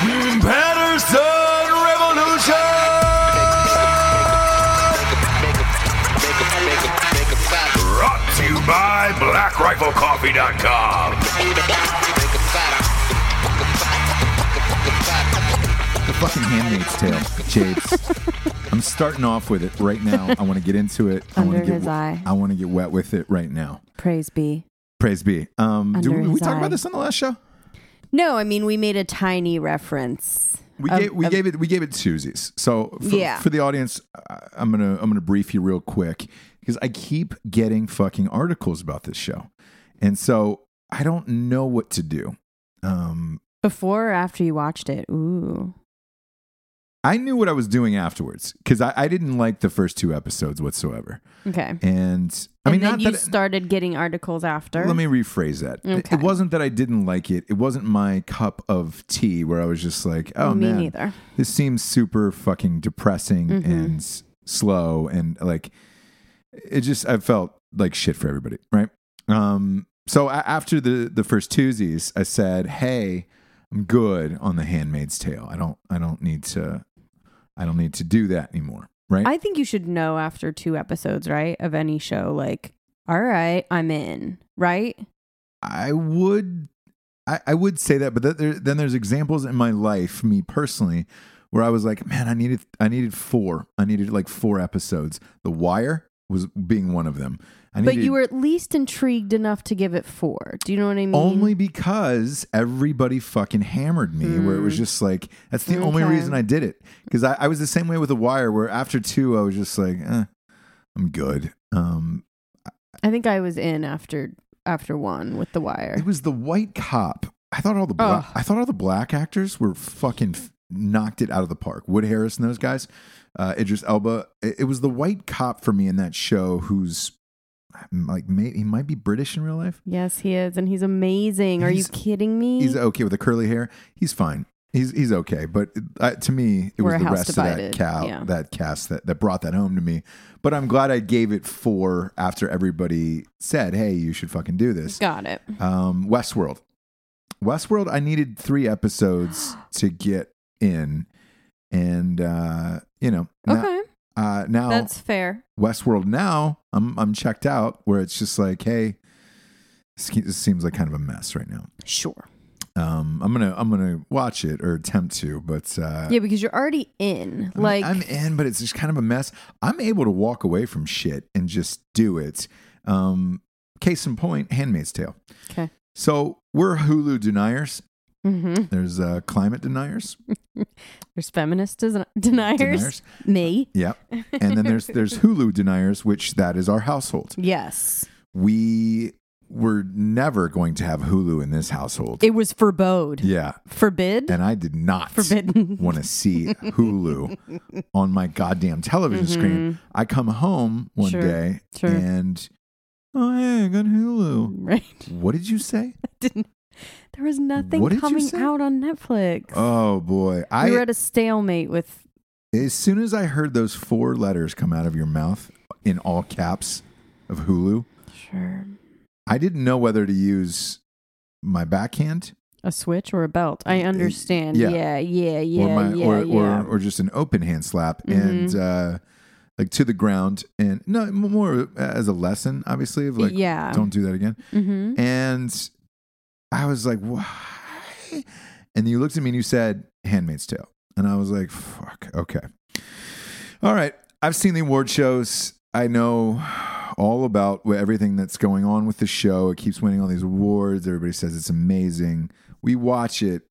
Patterson Revolution. Brought to you by BlackRifleCoffee.com. The fucking Handmaid's Tale, Jades. I'm starting off with it right now. I want to get into it. I want Under to get his eye. I want to get wet with it right now. Praise be. Praise be. Um, do Under we, we his talk eye. about this on the last show? No, I mean we made a tiny reference. We Of- gave we of- gave it we gave it Susie's. So for, Yeah. for the audience, I'm gonna I'm gonna brief you real quick because I keep getting fucking articles about this show, and so I don't know what to do. Um, Before or after you watched it? Ooh. I knew what I was doing afterwards because I, I didn't like the first two episodes whatsoever, Okay. and I and mean then not you that. started getting articles after. Let me rephrase that. It- Okay. It wasn't that I didn't like it. It wasn't my cup of tea where I was just like, oh Me man, neither. this seems super fucking depressing Mhm. and slow and like it just I felt like shit for everybody, right? Um so a- after the the first Tuesdays, I said, "Hey, I'm good on the Handmaid's Tale. I don't I don't need to I don't need to do that anymore. Right? I think you should know after two episodes, right, of any show, like, all right, I'm in, right? I would I, I would say that, but th- there, then there's examples in my life, me personally, where I was like, man, I needed I needed four. I needed like four episodes. The Wire was being one of them. I But you were at least intrigued enough to give it four. Do you know what I mean? only because everybody fucking hammered me where it was just like that's the only Hmm. Reason i did it because I, I was the same way with the wire where after two i was just like eh, i'm good um I think I was in after after one with The Wire. it was the white cop i thought all the black Ugh. i thought all the black actors were fucking f- knocked it out of the park wood harris and those guys uh idris elba it, it was the white cop for me in that show who's like may, he might be british in real life Yes, he is, and he's amazing. Are you kidding me? He's okay with the curly hair. He's fine. He's he's okay. But uh, to me, it We're was the rest divided. of that cow, Yeah. that cast that, that brought that home to me. But I'm glad I gave it four after everybody said, "Hey, you should fucking do this." Got it. Um, Westworld, Westworld. I needed three episodes to get in, and uh, you know, now, Okay, uh, now that's fair. Westworld. Now I'm I'm checked out. Where it's just like, hey, this seems like kind of a mess right now. Sure. Um, I'm gonna I'm gonna watch it or attempt to, but uh, Yeah, because you're already in. I'm- Like, I'm in, but it's just kind of a mess. I'm able to walk away from shit and just do it. Um, case in point, Handmaid's Tale. okay. So we're Hulu deniers. Hmm There's uh, climate deniers. There's feminist des- deniers. Deniers. Me. Yep. And then there's there's Hulu deniers, which that is our household. Yes. We were never going to have Hulu in this household. It was forbode. yeah, Forbid. and I did not Forbidden. want to see Hulu on my goddamn television screen. I come home one Mm-hmm. Sure, day sure. and oh hey, I got Hulu. Right. What did you say? Didn't. There was nothing What did you coming say? out on Netflix. Oh boy, we I were at a stalemate with. as soon as I heard those four letters come out of your mouth in all caps of Hulu, Sure. I didn't know whether to use my backhand A switch or a belt. I understand. yeah. Yeah, yeah, yeah, or my yeah, or, yeah. or or just an open hand slap Mhm. and uh like to the ground and no more as a lesson obviously of like yeah. don't do that again Mm-hmm. and I was like why and you looked at me and you said Handmaid's Tale and I was like fuck okay all right I've seen the award shows I know all about everything that's going on with the show it keeps winning all these awards everybody says it's amazing we watch it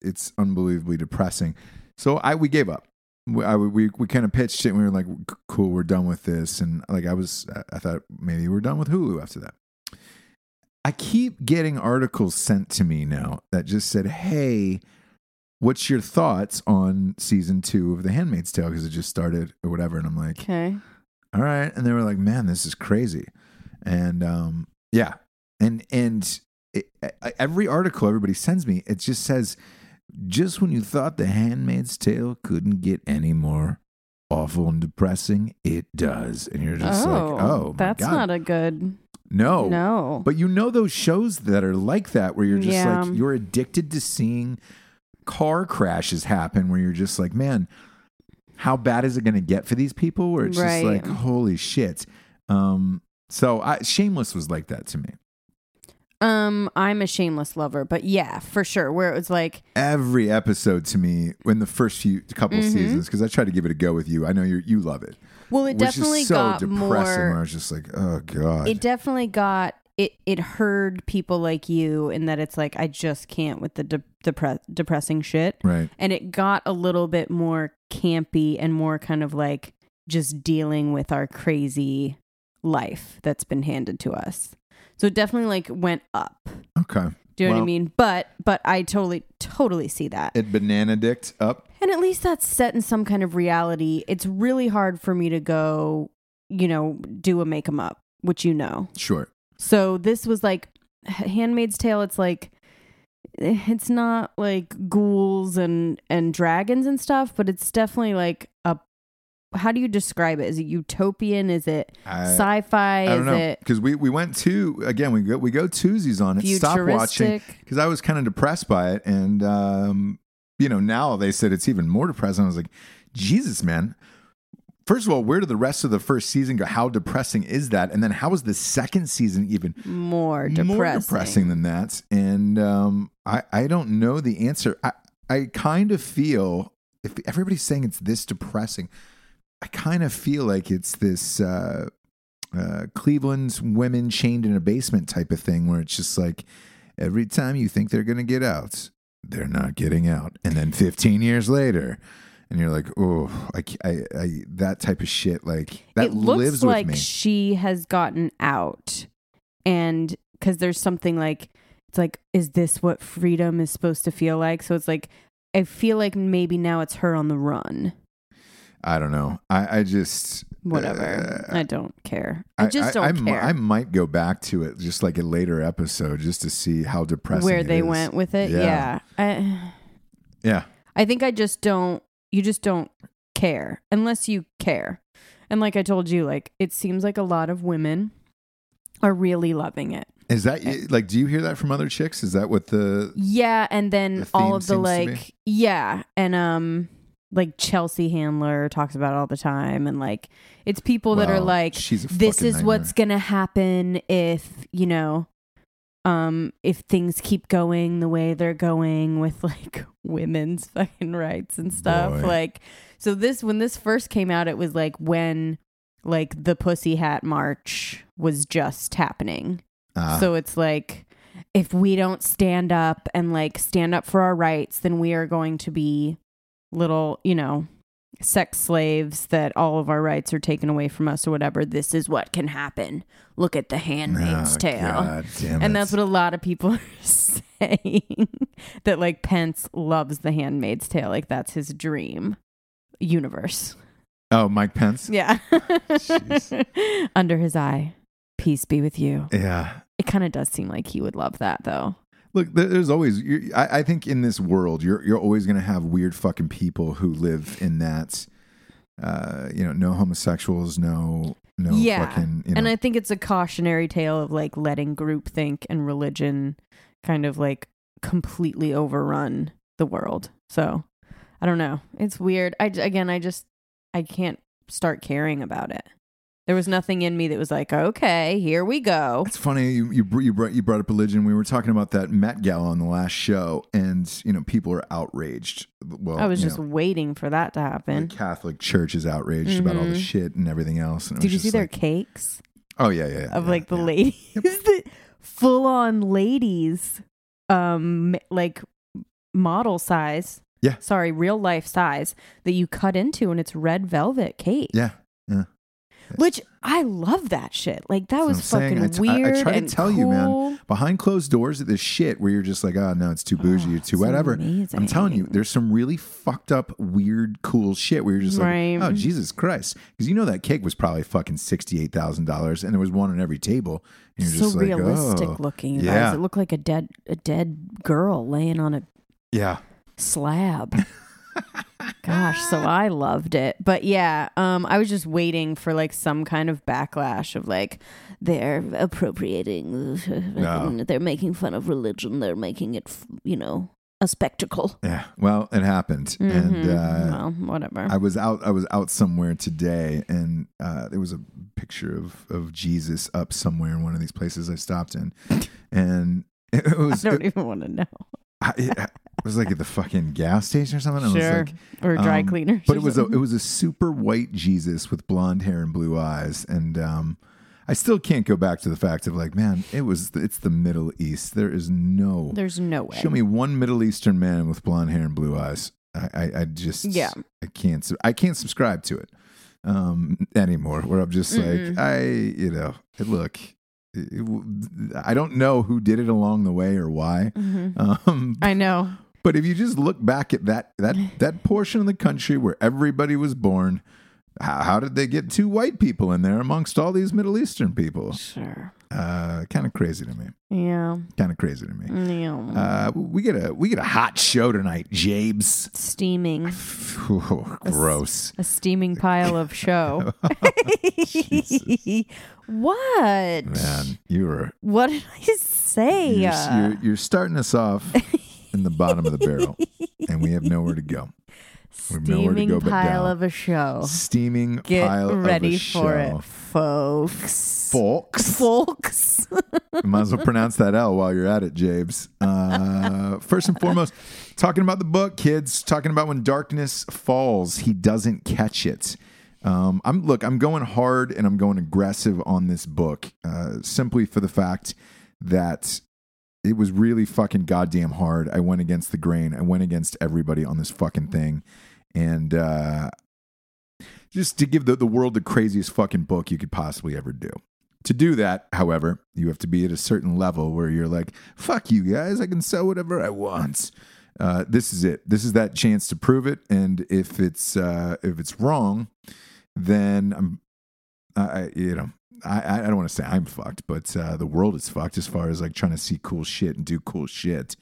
it's unbelievably depressing so I we gave up. We I, we, we kind of pitched it. and We were like, "Cool, we're done with this." And like I was, I thought maybe we're done with Hulu after that. I keep getting articles sent to me now that just said, "Hey, what's your thoughts on season two of The Handmaid's Tale?" Because it just started or whatever. And I'm like, Okay. all right and they were like man this is crazy and um yeah and and it, every article everybody sends me it just says just when you thought the handmaid's tale couldn't get any more awful and depressing it does and you're just like oh my that's God. not a good. No No. but you know those shows that are like that where you're just Yeah. like you're addicted to seeing car crashes happen where you're just like, man, how bad is it going to get for these people? Where it's Right. just like, holy shit. Um, so I, Shameless was like that to me. Um, I'm a shameless lover, but yeah, for sure. Where it was like, Every episode to me in the first few couple Mhm. seasons, because I tried to give it a go with you. I know you you love it. Well, it definitely so got depressing. Where I was just like, oh god. It definitely got it. It heard people like you in that it's like I just can't with the de- depre- depressing shit, right. and it got a little bit more campy and more kind of like just dealing with our crazy life that's been handed to us. So it definitely like went up. Okay. Do you know what I mean? But but I totally totally see that. It banana dicked up. And at least that's set in some kind of reality. It's really hard for me to go, you know, do a make 'em up, which you know. Sure. So this was like Handmaid's Tale. It's like eh, it's not like ghouls and and dragons and stuff, but it's definitely like a how do you describe it? Is it utopian? Is it I- sci-fi? I don't Is know it because we, we went to again we go we go twosies on it. Stop watching because I was kind of depressed by it, and um, you know now they said it's even more depressing. I was like, Jesus, man. First of all, where did the rest of the first season go? How depressing is that? And then how is the second season even More depressing. more depressing than that? And um, I I don't know the answer. I I kind of feel if everybody's saying it's this depressing, I kind of feel like it's this uh, uh, Cleveland's women chained in a basement type of thing, where it's just like every time you think they're going to get out, they're not getting out, and then 15 years later. And you're like, oh, I, I, I, that type of shit, like that it looks lives like with me. she has gotten out, and because there's something like it's like, is this what freedom is supposed to feel like? So it's like I feel like maybe now it's her on the run. I don't know. I, I just Whatever. uh, I don't care. I just don't I, care I might go back to it just like a later episode just to see how depressing where they is. went with it. Yeah. Yeah. I, Yeah, I think I just don't. You just don't care unless you care. And like I told you, like it seems like a lot of women are really loving it. is that like? Do you hear that from other chicks? Is that what the? Yeah, and then The all of the seems to be? like yeah, and um like Chelsea Handler talks about it all the time and like it's people that are like this is what's going to happen if, you know, um if things keep going the way they're going with like women's fucking rights and stuff. Boy. Like so this when this first came out it was like when like the Pussy Hat March was just happening. Ah, So it's like if we don't stand up and like stand up for our rights, then we are going to be little, you know, sex slaves that all of our rights are taken away from us or whatever. This is what can happen. Look at the handmaid's oh, tale. And that's what a lot of people are saying that like Pence loves the handmaid's tale. Like that's his dream universe. Oh, Mike Pence. Yeah. Under his eye. Peace be with you. Yeah. It kind of does seem like he would love that though. Look, there's always. you I, I think in this world, you're you're always going to have weird fucking people who live in that. Uh, you know, no homosexuals, no no Yeah. fucking. You know, And I think it's a cautionary tale of like letting groupthink and religion kind of like completely overrun the world. So I don't know. It's weird. I again, I just I can't start caring about it. There was nothing in me that was like, okay, here we go. It's funny you you you brought you brought up religion. We were talking about that Met Gala on the last show, and you know people are outraged. Well, I was just know, waiting for that to happen. the Catholic Church is outraged about all the Mhm. shit and everything else. And Did you see just their cakes Oh yeah, yeah, yeah of yeah, like the yeah. ladies, the full on ladies, um, like model size. Yeah. Sorry, real life size that you cut into, and it's red velvet cake. Yeah, yeah. Which I love that shit. Like that was what I'm saying. fucking I t- I- I weird. try to tell you, man. cool. Behind closed doors, at this shit where you're just like, oh no, it's too oh, bougie, Oh, it's too whatever. I'm telling you, there's some really fucked up, weird, cool shit where you're just Right. like, oh Jesus Christ, because you know that cake was probably fucking sixty eight thousand dollars, and there was one on every table, and you're so just like, realistic oh, looking. yeah. guys. It looked like a dead a dead girl laying on a yeah. slab. Gosh, so I loved it. But yeah, um I was just waiting for like some kind of backlash of like they're appropriating No. they're making fun of religion, they're making it, you know, a spectacle. Yeah, well, it happened, and Mhm. uh, well, whatever. I was out. I was out somewhere today, and uh, there was a picture of of Jesus up somewhere in one of these places I stopped in, and it was. I don't it, even want to know. I- it was like at the fucking gas station or something. I was Sure. like, or dry um, cleaners. but it was a it was a super white Jesus with blonde hair and blue eyes, and um, I still can't go back to the fact of like, man, it was it's the Middle East. There is no There's no way. Show me one Middle Eastern man with blonde hair and blue eyes. I, I, I just Yeah. I can't I can't subscribe to it um anymore. Where I'm just Mm-mm. like I you know look I don't know who did it along the way or why. Mhm. Um, I know. but if you just look back at that that that portion of the country where everybody was born, how, how did they get two white people in there amongst all these Middle Eastern people? Sure. Uh, kind of crazy to me. Yeah. Kind of crazy to me. Yeah. Uh, we get a we get a hot show tonight, Jabes. Steaming. Ooh, gross. A steaming pile of show. what? Man, you were What did I say? you're, you're, you're starting us off in the bottom of the barrel, and we have nowhere to go. Steaming go pile of a show. Steaming Get pile ready of a for show. it, folks. Folks. Folks. Might as well pronounce that L while you're at it, Jabes. Uh, first and foremost, talking about the book, kids. Talking about when darkness falls, he doesn't catch it. Um, I'm look. I'm going hard and I'm going aggressive on this book, uh, simply for the fact that it was really fucking goddamn hard. I went against the grain. I went against everybody on this fucking thing, and uh, just to give the, the world the craziest fucking book you could possibly ever do. To do that, however, you have to be at a certain level where you're like, fuck you guys, I can sell whatever I want. Uh, this is it. This is that chance to prove it. And if it's uh, if it's wrong, then I'm, I, I- you know, I, I don't want to say I'm fucked, but uh, the world is fucked as far as like trying to see cool shit and do cool shit.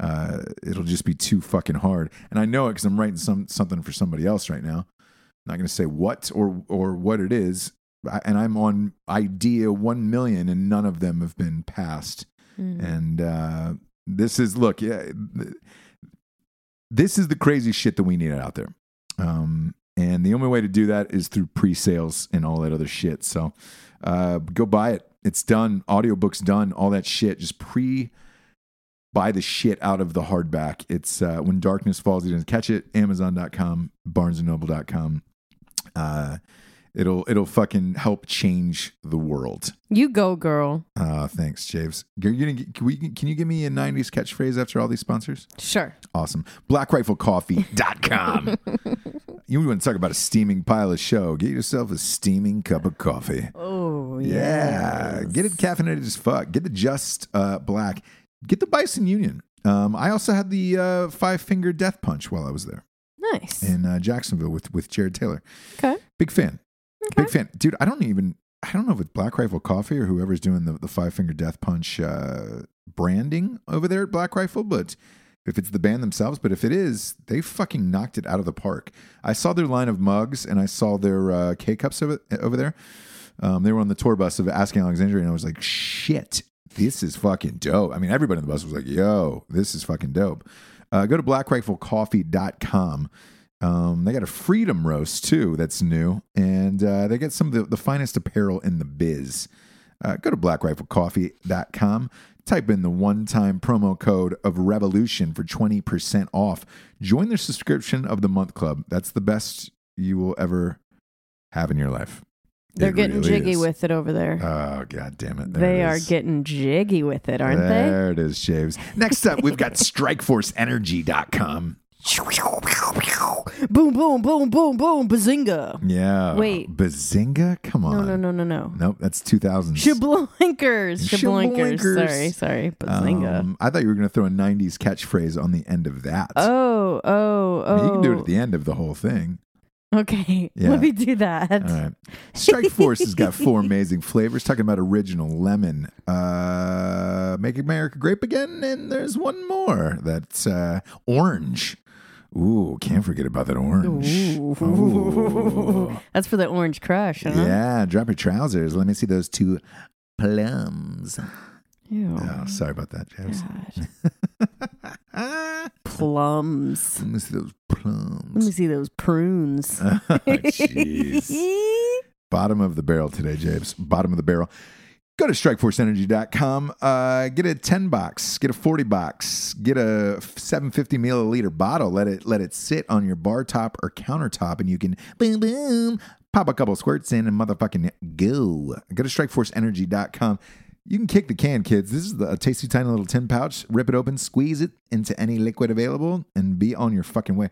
Uh, it'll just be too fucking hard. And I know it because I'm writing some something for somebody else right now. I'm not going to say what or or what it is, I- and I'm on idea one million, and none of them have been passed. Mm. And uh, this is look, yeah, th- this is the crazy shit that we need out there. Um, and the only way to do that is through pre-sales and all that other shit. So uh, go buy it. It's done. Audiobook's done. All that shit. Just pre buy the shit out of the hardback. It's uh, when darkness falls, you didn't catch it. Amazon.com, BarnesandNoble.com. Uh, it'll it'll fucking help change the world. You go, girl. Uh, thanks, Javes. You're gonna Can, we, can you give me a 90s catchphrase after all these sponsors? Sure. Awesome. BlackRifleCoffee.com. you want to talk about a steaming pile of show? Get yourself a steaming cup of coffee. Oh, Yeah. yes. Get it caffeinated as fuck. Get the Just uh, Black. Get the Bison Union. Um, I also had the uh, Five Finger Death Punch while I was there Nice. in uh, Jacksonville with, with Jared Taylor. Okay. Big fan. Okay. Big fan. Dude, I don't even, I don't know if it's Black Rifle Coffee or whoever's doing the, the Five Finger Death Punch uh, branding over there at Black Rifle, but if it's the band themselves, but if it is, they fucking knocked it out of the park. I saw their line of mugs and I saw their uh, K cups over, over there. Um, they were on the tour bus of Asking Alexandria, and I was like, shit, this is fucking dope. I mean, everybody on the bus was like, yo, this is fucking dope. Uh, go to blackriflecoffee.com. Um, they got a freedom roast too that's new, and uh, they get some of the, the finest apparel in the biz. Uh, go to blackriflecoffee.com. Type in the one time promo code of revolution for 20% off. Join their subscription of the month club. That's the best you will ever have in your life. They're It getting really jiggy is. with it over there. Oh, god damn it. There they it are getting jiggy with it, aren't they? There it is, James. Next up, we've got strikeforceenergy.com. Boom, boom, boom, boom, boom, bazinga. Yeah. Wait. Bazinga? Come on. No, no, no, no, no. Nope, that's 2000s. Shabloinkers. Shabloinkers. Sorry, sorry. Bazinga. Um, I thought you were going to throw a 90s catchphrase on the end of that. oh, oh, I oh. mean, you can do it at the end of the whole thing. Okay. Yeah. Let me do that. All right. Strike Force has got four amazing flavors. Talking about original lemon, uh, make America grape again, and there's one more that's uh, orange. Ooh, can't forget about that orange. Ooh. Ooh. That's for the orange crush, huh? Yeah, drop your trousers. Let me see those two plums. Ew. Oh, sorry about that, James. God. Plums. Let me see those plums. Let me see those prunes. Jeez. Bottom of the barrel today, James. Bottom of the barrel. Go to strikeforceenergy.com. Uh, get a 10 box, get a 40 box, get a 750 milliliter bottle. Let it let it sit on your bar top or countertop, and you can boom boom pop a couple squirts in and motherfucking go. Go to strikeforceenergy.com. You can kick the can, kids. This is the, a tasty, tiny little tin pouch. Rip it open, squeeze it into any liquid available, and be on your fucking way.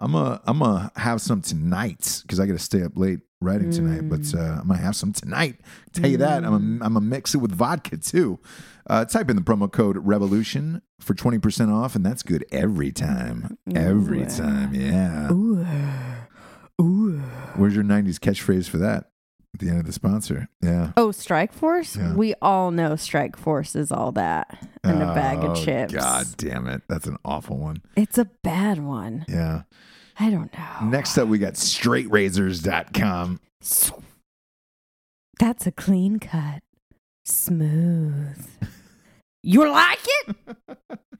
I'm a I'm gonna have some tonight because I got to stay up late writing tonight. But uh, I'm gonna have some tonight. Tell you that I'm a, I'm gonna mix it with vodka too. Uh, type in the promo code Revolution for twenty percent off, and that's good every time. Every time, yeah. Ooh. Ooh. Where's your '90s catchphrase for that? At the end of the sponsor. Yeah. Oh, Strike Force? Yeah. We all know Strike Force is all that and a bag Oh, of chips. God damn it. That's an awful one. It's a bad one. Yeah. I don't know. Next up, we got straightrazors.com. That's a clean cut. Smooth. You like it?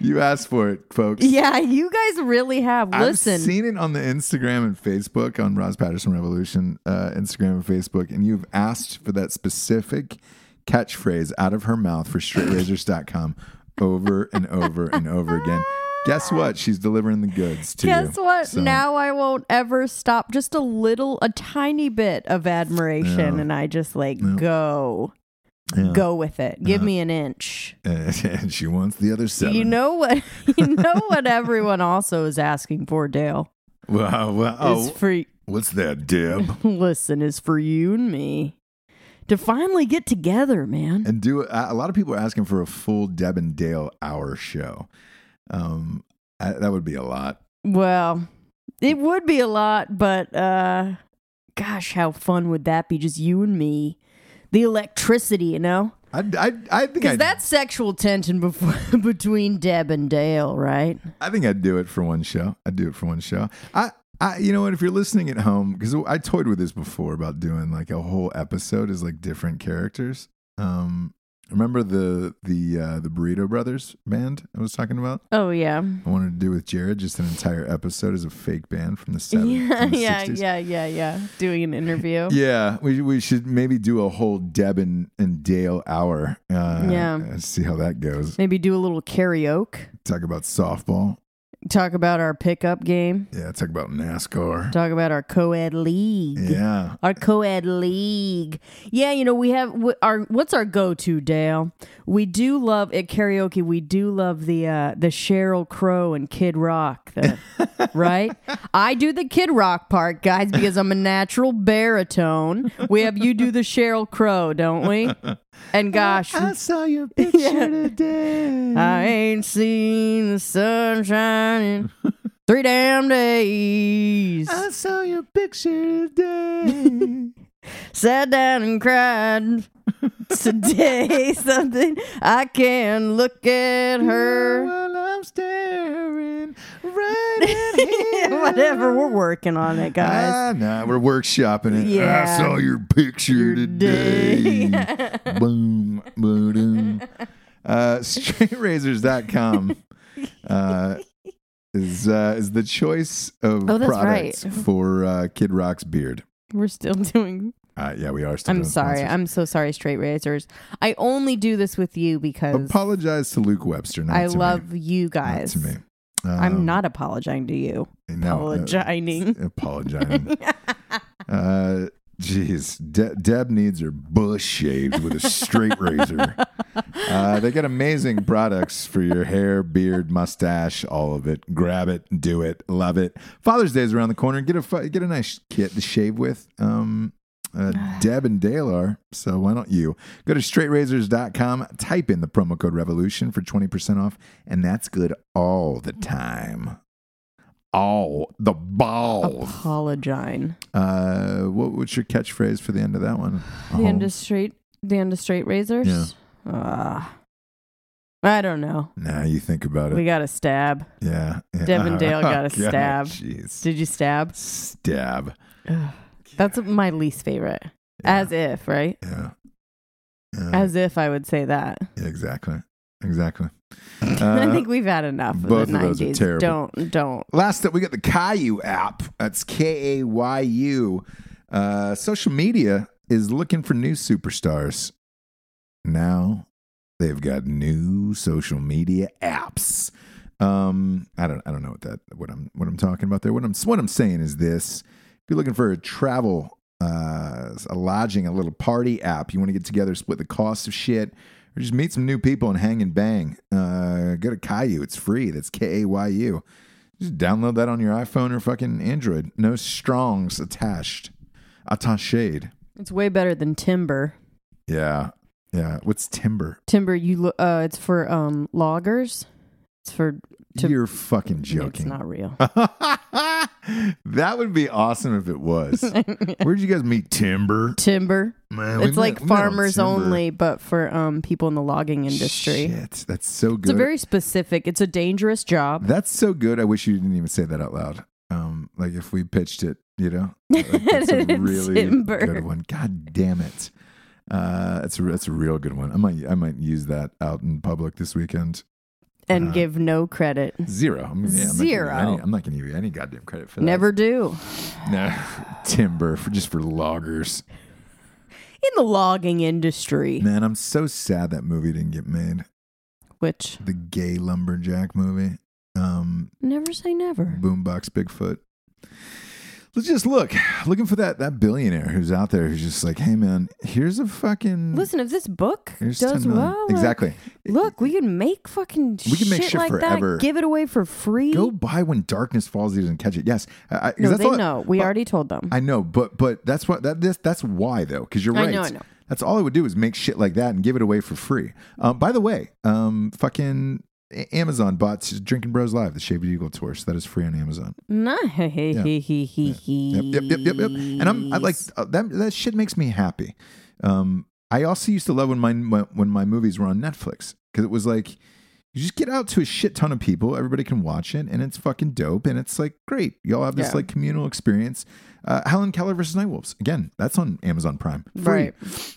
You asked for it, folks. yeah, you guys really have. Listen. I've seen it on the Instagram and Facebook on Ross Patterson Revolution, uh, Instagram and Facebook, and you've asked for that specific catchphrase out of her mouth for straightrazors.com over and over and over again. Guess what? She's delivering the goods to you. Guess what? So- Now I won't ever stop. Just a little, a tiny bit of admiration, and I just like go, Yeah. go with it. Give Uh-huh. me an inch. And she wants the other seven. You know what? You know what? Everyone also is asking for, Dale. Well, Is oh, for what's that, Deb? listen is for you and me to finally get together, man. and do a lot of people are asking for a full Deb and Dale hour show. Um, I, that would be a lot. Well, it would be a lot, but uh gosh, how fun would that be? Just you and me. The electricity, you know? I, I, I think Because that's sexual tension before, between Deb and Dale, right? I think I'd do it for one show. I'd do it for one show. I, I, you know what? If you're listening at home, because I toyed with this before about doing like a whole episode as like different characters. Um, remember the the uh, the Burrito Brothers band I was talking about? Oh yeah. I wanted to do with Jared just an entire episode as a fake band from the seventies. Yeah, yeah, yeah, yeah, yeah. Doing an interview. Yeah, we we should maybe do a whole Deb and, and Dale hour. Uh, Yeah. see how that goes. Maybe do a little karaoke. Talk about softball. Talk about our pickup game. Yeah, talk about NASCAR. Talk about our co-ed league. Yeah, Our co-ed league. Yeah, you know, we have our what's our go-to, Dale? We do love at karaoke, we do love the uh the Sheryl Crow and Kid Rock, the, right? I do the Kid Rock part, guys, because I'm a natural baritone. We have you do the Sheryl Crow, don't we? And gosh, I saw your picture Yeah. today. I ain't seen the sun shining three damn days. I saw your picture today. Sat down and cried today. Something I can't look at her. While I'm staring right at him. Whatever, we're working on it, guys. Ah, nah, we're workshopping it. Yeah. I saw your picture today. Day. Boom, boom. Uh, straightrazors.com uh, is uh, is the choice of Oh, products right. for uh, Kid Rock's beard. We're still doing. Uh, yeah, we are still. I'm doing sorry. sponsors. I'm so sorry, straight razors. I only do this with you because Apologize to Luke Webster. Not I to love me. you Not guys. to me. I'm Um, not apologizing to you. no, uh, apologizing. apologizing. uh, Jeez, De- Deb needs her bush shaved with a straight razor. Uh, they get amazing products for your hair, beard, mustache, all of it. Grab it, do it, love it. Father's Day is around the corner. Get a get a nice kit to shave with. Um, uh, Deb and Dale are, so why don't you go to straightrazors.com, type in the promo code revolution for 20% off, and that's good all the time. All the balls. Apologine. Uh, what, what's your catchphrase for the end of that one? The end Oh, of straight. The end of straight razors. Yeah. Ah. I don't know. Nah, you think about it. We got a stab. yeah, yeah. Deb and Dale got a stab. Jeez. Did you stab? Stab. Ugh. That's my least favorite. Yeah. As if, right? Yeah. Yeah. As if I would say that. Yeah, exactly. Exactly. I Uh, think we've had enough of both the of those are 90s. terrible. Don't, don't. Last up, we got the Kayu app. That's K A Y U. Uh, social media is looking for new superstars. Now they've got new social media apps. Um, I don't, I don't know what that, what I'm, what I'm talking about there. What I'm, what I'm saying is this: if you're looking for a travel, uh, a lodging, a little party app, you want to get together, split the cost of shit, or just meet some new people and hang and bang. Uh, go to Kayu. It's free. That's K A Y U. Just download that on your iPhone or fucking Android. No strongs attached. Attached. It's way better than timber. Yeah. Yeah. What's timber? Timber, you uh, it's for um loggers. It's for To- You're fucking joking. It's not real. that would be awesome if it was. Where'd you guys meet Timber? Timber. Man, It's like met- farmers only, but for um people in the logging industry. Shit, that's so good. It's a very specific. It's a dangerous job. That's so good. I wish you didn't even say that out loud. Um, like if we pitched it, you know, like that's a really Timber. good one. God damn it. Uh, that's a that's a real good one. I might I might use that out in public this weekend. And Uh, give no credit. Zero. I'm, yeah, I'm not gonna give you Zero. any- I'm not going to give you any goddamn credit for that. Never do. Nah, timber for just for loggers. In the logging industry, Man, I'm so sad that movie didn't get made. which The gay lumberjack movie. Um, never say never. Boombox Bigfoot. Let's just look, looking for that that billionaire who's out there who's just like, hey man, here's a fucking Listen, if this book does 10 million. well, like, exactly. look, we can make fucking We can make shit shit like forever. that. Give it away for free. Go buy when darkness falls. He doesn't catch it. Yes, I, I- no, they all know. We but- already told them. I know, but but that's what that this that's why though, because you're I right. know, I know. That's all I would do is make shit like that and give it away for free. Um, by the way, um, fucking Amazon bought Drinking Bros Live, the Shaved Eagle tour, so that is free on Amazon. He Yeah. he Yep, yep, yep, yep. And I'm I like uh, that. That shit makes me happy. Um, I also used to love when my when my movies were on Netflix because it was like you just get out to a shit ton of people, everybody can watch it, and it's fucking dope, and it's like great. Y'all have this Yeah. like communal experience. Uh, Helen Keller versus Nightwolves again. That's on Amazon Prime, free, Right.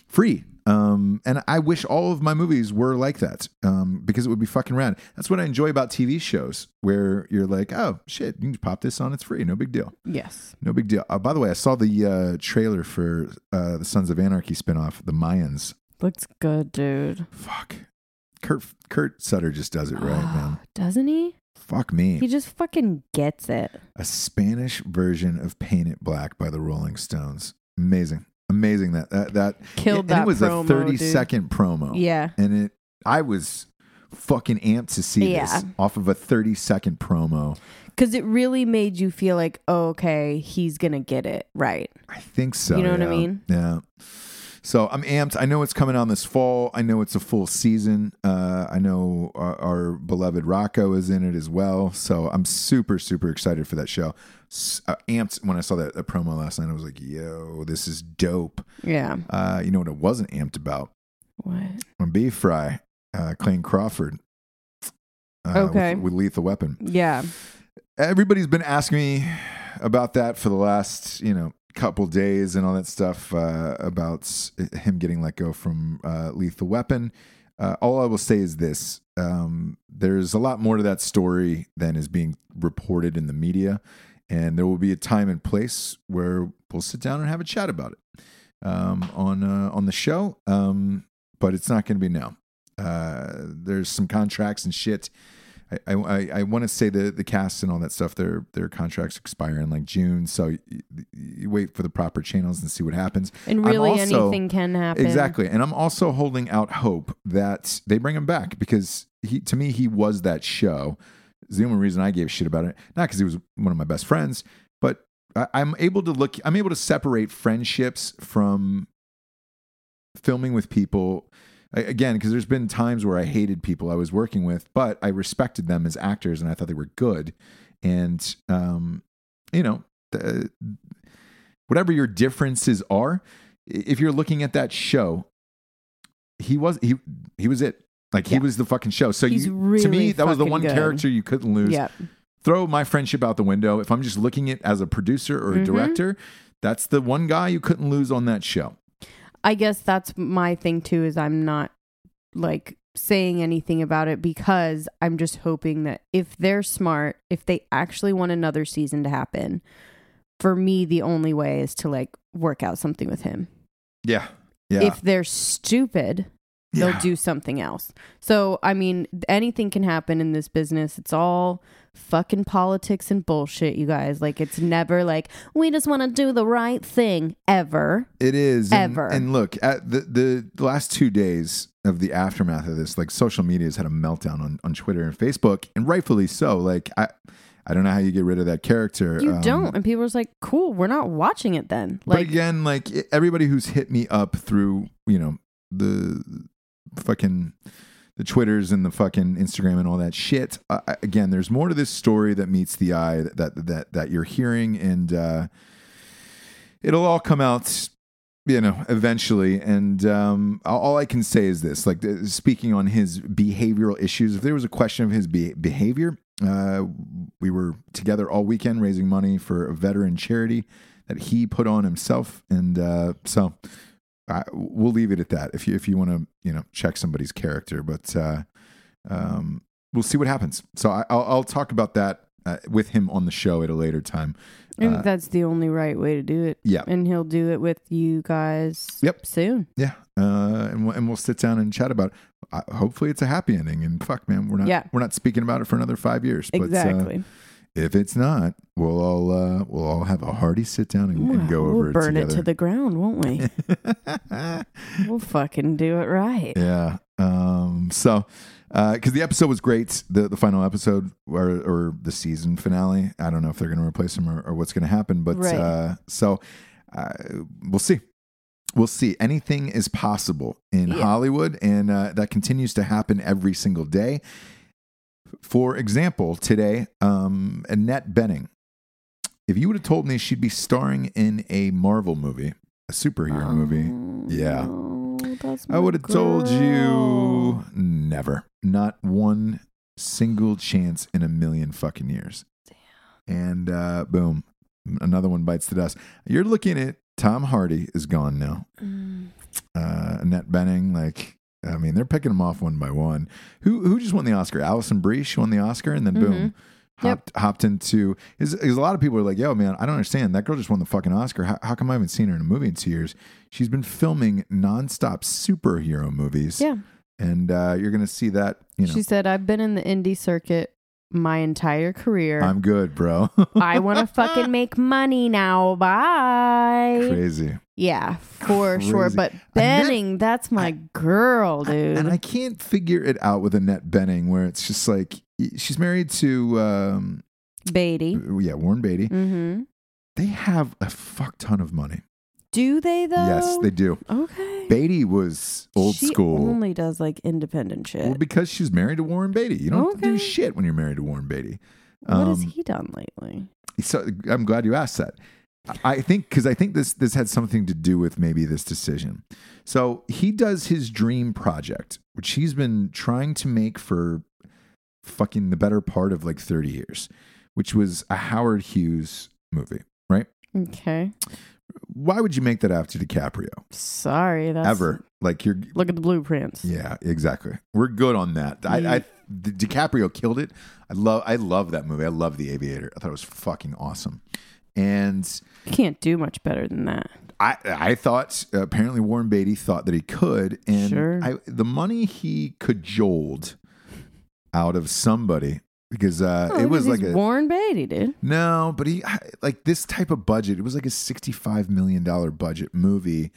free. Um, and I wish all of my movies were like that um, because it would be fucking rad. That's what I enjoy about TV shows where you're like, oh shit, you can just pop this on, it's free, no big deal. Yes. No big deal. Uh, by the way, I saw the uh, trailer for uh, the Sons of Anarchy spinoff, The Mayans. Looks good, dude. Fuck. Kurt Kurt Sutter just does it right, man. Doesn't he? Fuck me. He just fucking gets it. A Spanish version of Paint It Black by the Rolling Stones. Amazing. Amazing that that that Killed and that it was promo, a 30 dude. second promo. Yeah. And it I was fucking amped to see Yeah. this off of a 30 second promo. Because it really made you feel like, oh, okay, he's to get it right. I think so. You know what I mean? Yeah. So I'm amped. I know it's coming on this fall. I know it's a full season. Uh, I know our, our beloved Rocco is in it as well. So I'm super, super excited for that show. S- uh, amped when I saw that, that promo last night. I was like, yo, this is dope. Yeah. Uh, you know what I wasn't amped about? What? On Beef Fry, uh, Clayne Crawford. Uh, Okay. With, with Lethal Weapon. Yeah. everybody's been asking me about that for the last you know couple days and all that stuff uh, about him getting let go from uh, lethal weapon. Uh, all i will say is this um, there's a lot more to that story than is being reported in the media and there will be a time and place where we'll sit down and have a chat about it um, on uh, on the show um, but it's not going to be now. Uh, there's some contracts and shit I I, I want to say the the cast and all that stuff. Their their contracts expire in like June, so you, you wait for the proper channels and see what happens. And really, also- anything can happen. Exactly, and I'm also holding out hope that they bring him back because he to me he was that show. It's the only reason I gave shit about it, not because he was one of my best friends, but I, I'm able to look. I'm able to separate friendships from filming with people again because there's been times where i hated people i was working with but i respected them as actors and i thought they were good and um you know the, whatever your differences are if you're looking at that show he was he he was it like he Yeah. was the fucking show so you to me that was the one good. character you couldn't lose Yeah. throw my friendship out the window if i'm just looking at as a producer or a Mhm. director that's the one guy you couldn't lose on that show I guess that's my thing too is I'm not like saying anything about it because I'm just hoping that if they're smart, if they actually want another season to happen, for me the only way is to like work out something with him. yeah yeah If they're stupid, they'll do something else. So, I mean, anything can happen in this business. It's all fucking politics and bullshit, you guys. Like it's never like we just want to do the right thing ever. It is Ever. And look, at the, the last two days of the aftermath of this, like social media has had a meltdown on, on Twitter and Facebook, and rightfully so. Like I, I don't know how you get rid of that character. You um, don't. And people are just like, cool, we're not watching it then. But Like, again, like everybody who's hit me up through, you know, the fucking the Twitters and the fucking Instagram and all that shit. Uh, again, there's more to this story that meets the eye that that that, you're hearing, and uh, it'll all come out. You know, eventually, and um, all all I can say is this: like uh, speaking on his behavioral issues. If there was a question of his be- behavior, uh, we were together all weekend raising money for a veteran charity that he put on himself, and uh, so I, we'll leave it at that. If you if you want to you know check somebody's character, but uh, um, we'll see what happens. So I, I'll, I'll talk about that uh, with him on the show at a later time. I think Uh, that's the only right way to do it. Yeah. And he'll do it with you guys Yep. soon. Yeah, uh, and we'll, and we'll sit down and chat about. It. Uh, hopefully, it's a happy ending. And fuck, man, we're not Yeah. we're not speaking about it for another five years. But, uh, Exactly. If it's not, we'll all uh, we'll all have a hearty sit down and, and go we'll over burn it it to the ground, won't we? we'll fucking do it right. Yeah. Um, so, because the episode was great, the the final episode or or the season finale. I don't know if they're going to replace him or, or what's going to happen, but Right. uh, so uh, we'll see. We'll see. Anything is possible in Yeah. Hollywood, and uh, that continues to happen every single day. For example, today, um, Annette Bening. If you would have told me she'd be starring in a Marvel movie, a superhero movie, yeah. Oh, I would have told you never. Not one single chance in a million fucking years. And uh, boom, another one bites the dust. You're looking at Tom Hardy is gone now. Mm. Uh, Annette Bening, like, I mean, they're picking them off one by one. Who who just won the Oscar? Alison Brie, she won the Oscar, and then boom. Mhm. Yep. Hopped, hopped into is, is a lot of people are like, yo, man, I don't understand. That girl just won the fucking Oscar. How, how come I haven't seen her in a movie in two years? She's been filming nonstop superhero movies. Yeah. And uh, you're going to see that, you know, She said, I've been in the indie circuit my entire career. I'm good, bro. I want to fucking make money now. Bye. Crazy. Yeah, for sure. Crazy. But Annette- Bening, that's my girl, I- dude. and I can't figure it out with Annette Bening where it's just like, she's married to, um, Beatty. yeah, Warren Beatty. Mm-hmm. They have a fuck ton of money. Do they though? Yes, they do. Okay. Beatty was old she school. Only does like independent shit. Well, because she's married to Warren Beatty. You don't to do shit when you're married to Warren Beatty. what has um, he done lately? So I'm glad you asked that. I I think because I think this this had something to do with maybe this decision. So he does his dream project, which he's been trying to make for fucking the better part of like 30 years, which was a Howard Hughes movie, right? Okay. Why would you make that after DiCaprio? Sorry, that's Ever? Like you're Look at the blueprints. Yeah, exactly. We're good on that. I. I Di- DiCaprio killed it. I love I love that movie. I love The Aviator. I thought it was fucking awesome. And You can't do much better than that. I I thought uh, apparently Warren Beatty thought that he could, and Sure. I, the money he cajoled out of somebody because uh, Oh, it was like a Warren Beatty, dude. no, but he like this type of budget. It was like a sixty-five million dollar budget movie.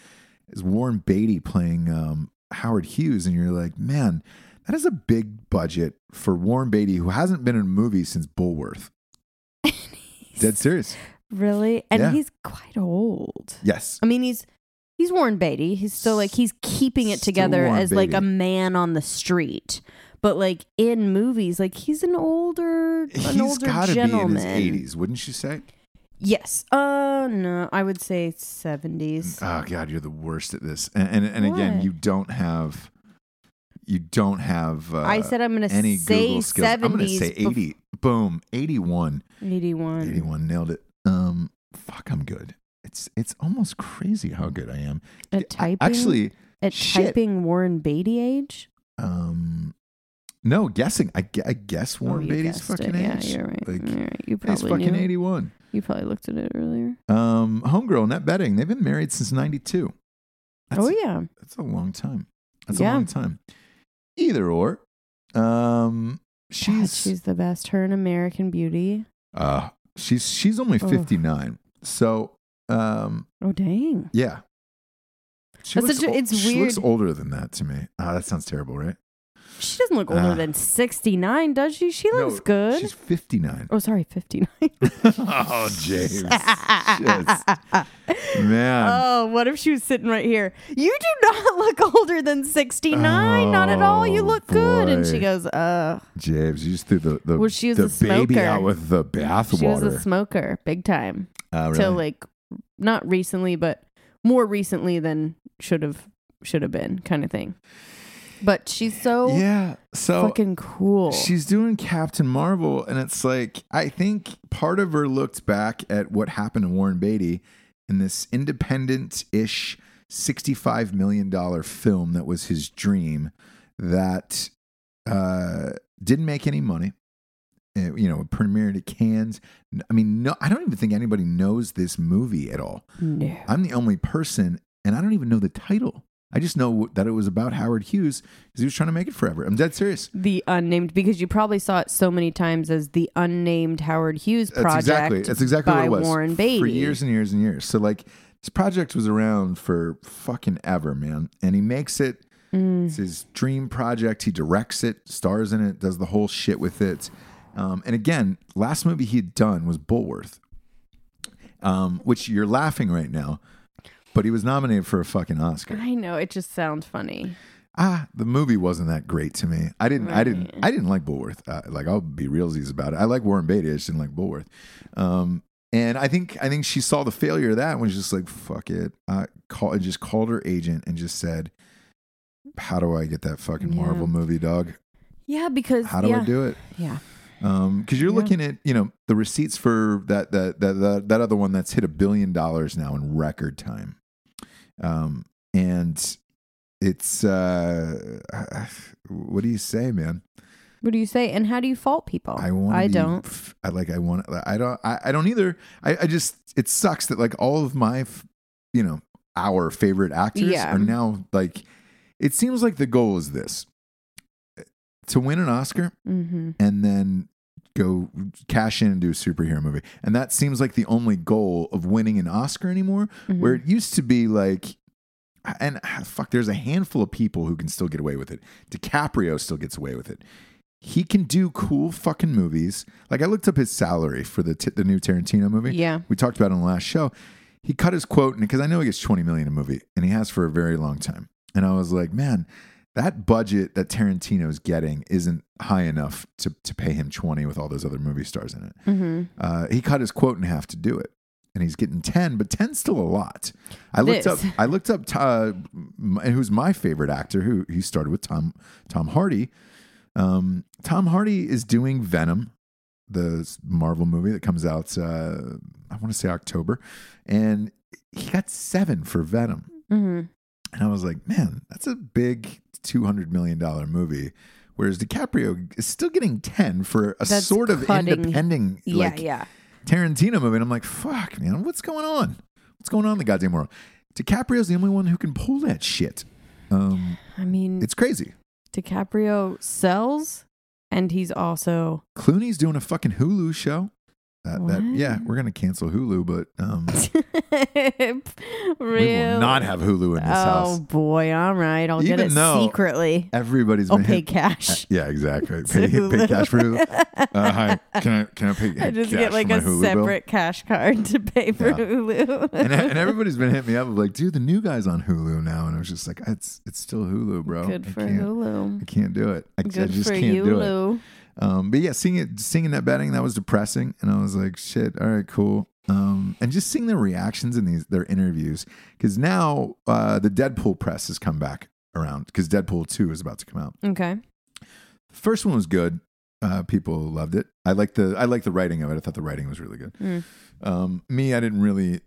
Is Warren Beatty playing um, Howard Hughes, and you're like, man, that is a big budget for Warren Beatty, who hasn't been in a movie since Bulworth. Dead serious. Really? And Yeah. he's quite old. Yes. I mean, he's he's Warren Beatty. He's still like he's keeping it Still together Warren as like a man on the street. But like in movies, like he's an older, an He's older got to be in his eighties, wouldn't you say? Yes. Uh, no, I would say seventies. Oh God, you're the worst at this. And and, and again, you don't have, you don't have. Uh, I said I'm gonna any say Google skills. I'm going to say eighty. Boom, eighty-one. Eighty-one. 81 nailed it um fuck i'm good it's it's almost crazy how good i am At I- typing. actually at shit. typing Warren Beatty age. um no guessing i, I guess warren Oh, Beatty's guessed it. fucking Yeah, age you're right. like you're right. You he's probably fucking knew. 81 You probably looked at it earlier. um homegirl net betting they've been married since 92 that's, oh yeah. that's a long time that's Yeah. a long time either or um She's she's she's the best. Her in American Beauty. uh she's she's only Ugh. 59 so um Oh dang. Yeah. She That's looks such a- it's she looks older than that to me. Ah, that sounds terrible, right? She doesn't look older Ah. than 69, does she? She looks No, good. She's 59. Oh, sorry, 59. oh, James. Just- man. oh, what if she was sitting right here? You do not look older than 69. not at all. You Oh, look good. And she boy. goes, uh, James, you just threw the, the, Well, she was the a baby smoker. out with the bathwater. she was a smoker, big time. uh, Till like, not recently, but more recently than should have should have been, kind of thing. But she's so yeah. So fucking cool. She's doing Captain Marvel, and it's like I think part of her looked back at what happened to Warren Beatty in this independent-ish sixty-five million dollar film that was his dream that uh, didn't make any money. Uh, you know, premiered at Cannes. I mean, no, I don't even think anybody knows this movie at all. no. I'm the only person, and I don't even know the title. I just know that it was about Howard Hughes because he was trying to make it forever. I'm dead serious. The unnamed, because you probably saw it so many times as the unnamed Howard Hughes That's project. exactly that's exactly what it was Warren Beatty for years and years and years. So like this project was around for fucking ever, man. And he makes it. Mm. It's his dream project. He directs it, stars in it, does the whole shit with it. Um, and again, last movie he had done was Bulworth, um, which you're laughing right now, but he was nominated for a fucking Oscar. I know it just sounds funny. ah, the movie wasn't that great to me. I didn't, I didn't, I didn't like Bulworth. Uh, like I'll be realsies about it. I like Warren Beatty. I just didn't like Bulworth. Um, and I think, I think she saw the failure of that and was just like, fuck it. Uh, call, and just called her agent and just said, how do I get that fucking Yeah. Marvel movie, dog? Yeah, because How do yeah, I do it? Yeah, Um, because you're Yeah. looking at, you know, the receipts for that, that, that, that, that other one that's hit a billion dollars now in record time. Um, and it's, uh, what do you say, man? What do you say? And how do you fault people? I want. I be, don't. f- I like. I want. I don't. I, I don't either. I, I just. It sucks that like all of my, f- you know, our favorite actors Yeah. are now like. It seems like the goal is this: to win an Oscar Mm-hmm. and then go cash in and do a superhero movie, and that seems like the only goal of winning an Oscar anymore. Mm-hmm. Where it used to be like. And ah, fuck, there's a handful of people who can still get away with it. DiCaprio still gets away with it he can do cool fucking movies. Like I looked up his salary for the t- the new Tarantino movie. Yeah. we talked about it on the last show. He cut his quote because I know he gets twenty million a movie, and he has for a very long time. And I was like, man, that budget that Tarantino's getting isn't high enough to to pay him twenty with all those other movie stars in it. Mm-hmm. Uh, he cut his quote in half to do it, and he's getting ten, but 10's still a lot. I looked This. up. I looked up. Uh, who's my favorite actor? Who he started with Tom Tom Hardy. Um, Tom Hardy is doing Venom, the Marvel movie that comes out. Uh, I want to say October, and he got seven for Venom. Mm-hmm. And I was like, man, that's a big two hundred million dollar movie. Whereas DiCaprio is still getting ten for a That's sort of cutting- independent, Yeah, like yeah. Tarantino movie. And I'm like, fuck, man, what's going on? What's going on in the goddamn world? DiCaprio's the only one who can pull that shit. Um, I mean, it's crazy. DiCaprio sells, and he's also Clooney's doing a fucking Hulu show. That, that yeah, we're gonna cancel Hulu, but um, we will not have Hulu in this oh house. Oh boy, all right, I'll get it secretly. Everybody's I'll been pay hit- cash. Yeah, exactly. Pay, pay cash for Hulu. Uh, hi, can I can I pay? I just get like a Hulu bill? separate cash card to pay for Yeah. Hulu. and, and everybody's been hitting me up of like, dude, the new guy's on Hulu now, and I was just like, it's it's still Hulu, bro. Good I for Hulu. I can't do it. I, I Good just for can't you, do it. Um, but yeah, seeing it, seeing that betting, that was depressing, and I was like, shit. All right, cool. Um, and just seeing the reactions in these their interviews, because now uh, the Deadpool press has come back around because Deadpool two is about to come out. Okay. The first one was good. Uh, people loved it. I like the I like the writing of it. I thought the writing was really good. Mm. Um, me, I didn't really.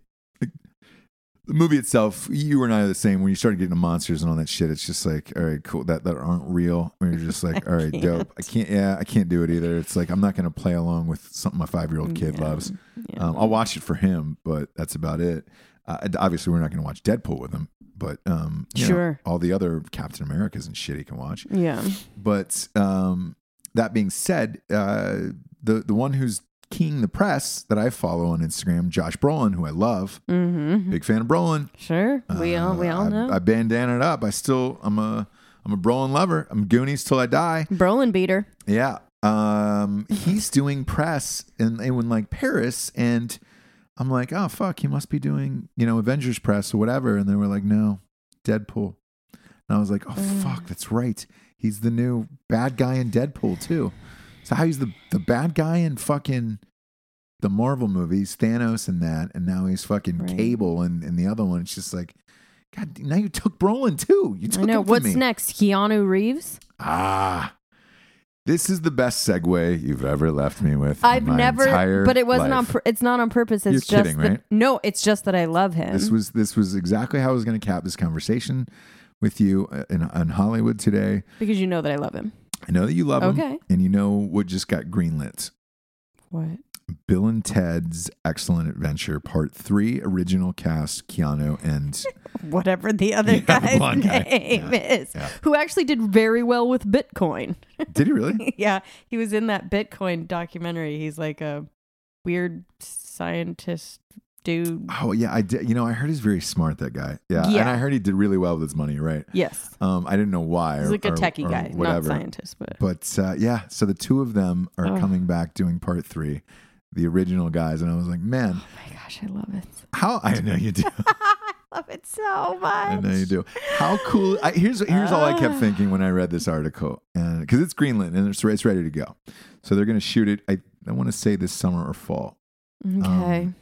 The movie itself, you and I are the same. When you started getting the monsters and all that shit, it's just like, all right, cool, that that aren't real. When you're just like, all right, dope. I can't, yeah, I can't do it either. It's like I'm not going to play along with something my five year old kid Yeah. loves. Yeah. Um, I'll watch it for him, but that's about it. Uh, obviously, we're not going to watch Deadpool with him, but um, you know, Sure. all the other Captain Americas and shit he can watch. yeah. But um, that being said, uh, the the one who's keying the press that I follow on Instagram, Josh Brolin, who I love, Mm-hmm. big fan of Brolin. Sure. We all we all Uh, know. I, I bandana it up. I still I'm a I'm a Brolin lover. I'm Goonies till I die. Brolin beater. Yeah. Um, he's doing press in, in like Paris, and I'm like, oh fuck, he must be doing you know Avengers press or whatever. And they were like, no, Deadpool. And I was like, oh fuck, that's right. He's the new bad guy in Deadpool too. So how he's the the bad guy in fucking the Marvel movies, Thanos and that, and now he's fucking Right. Cable and, and the other one. It's just like, God, now you took Brolin too. You took I know. him What's me. next? Keanu Reeves? Ah, this is the best segue you've ever left me with. I've never, but it wasn't on. life. It's not on purpose. It's You're just kidding, right? no. It's just that I love him. This was this was exactly how I was going to cap this conversation with you uh, in, in Hollywood today. because you know that I love him. I know that you love him, Okay. and you know what just got greenlit. What? Bill and Ted's Excellent Adventure Part Three, original cast: Keanu and Whatever the other Yeah, guy's blonde guy. name Yeah, is, yeah. who actually did very well with Bitcoin. did he really? yeah, he was in that Bitcoin documentary. He's like a weird scientist dude. Oh yeah, I did. You know, I heard he's very smart. That guy. Yeah, Yeah. and I heard he did really well with his money. Right. Yes, Um, I didn't know why. he's or- like a or- techie or guy, not whatever. scientist, but But uh, yeah, so the two of them are Oh. coming back doing part three, the original guys, and I was like, man, oh my gosh, I love it. how I know you do, I love it so much. I know you do. How cool! I, here's here's all I kept Ah. thinking when I read this article, and because it's Greenland and it's it's ready to go, so they're going to shoot it. I I want to say this summer or fall. Okay. Um,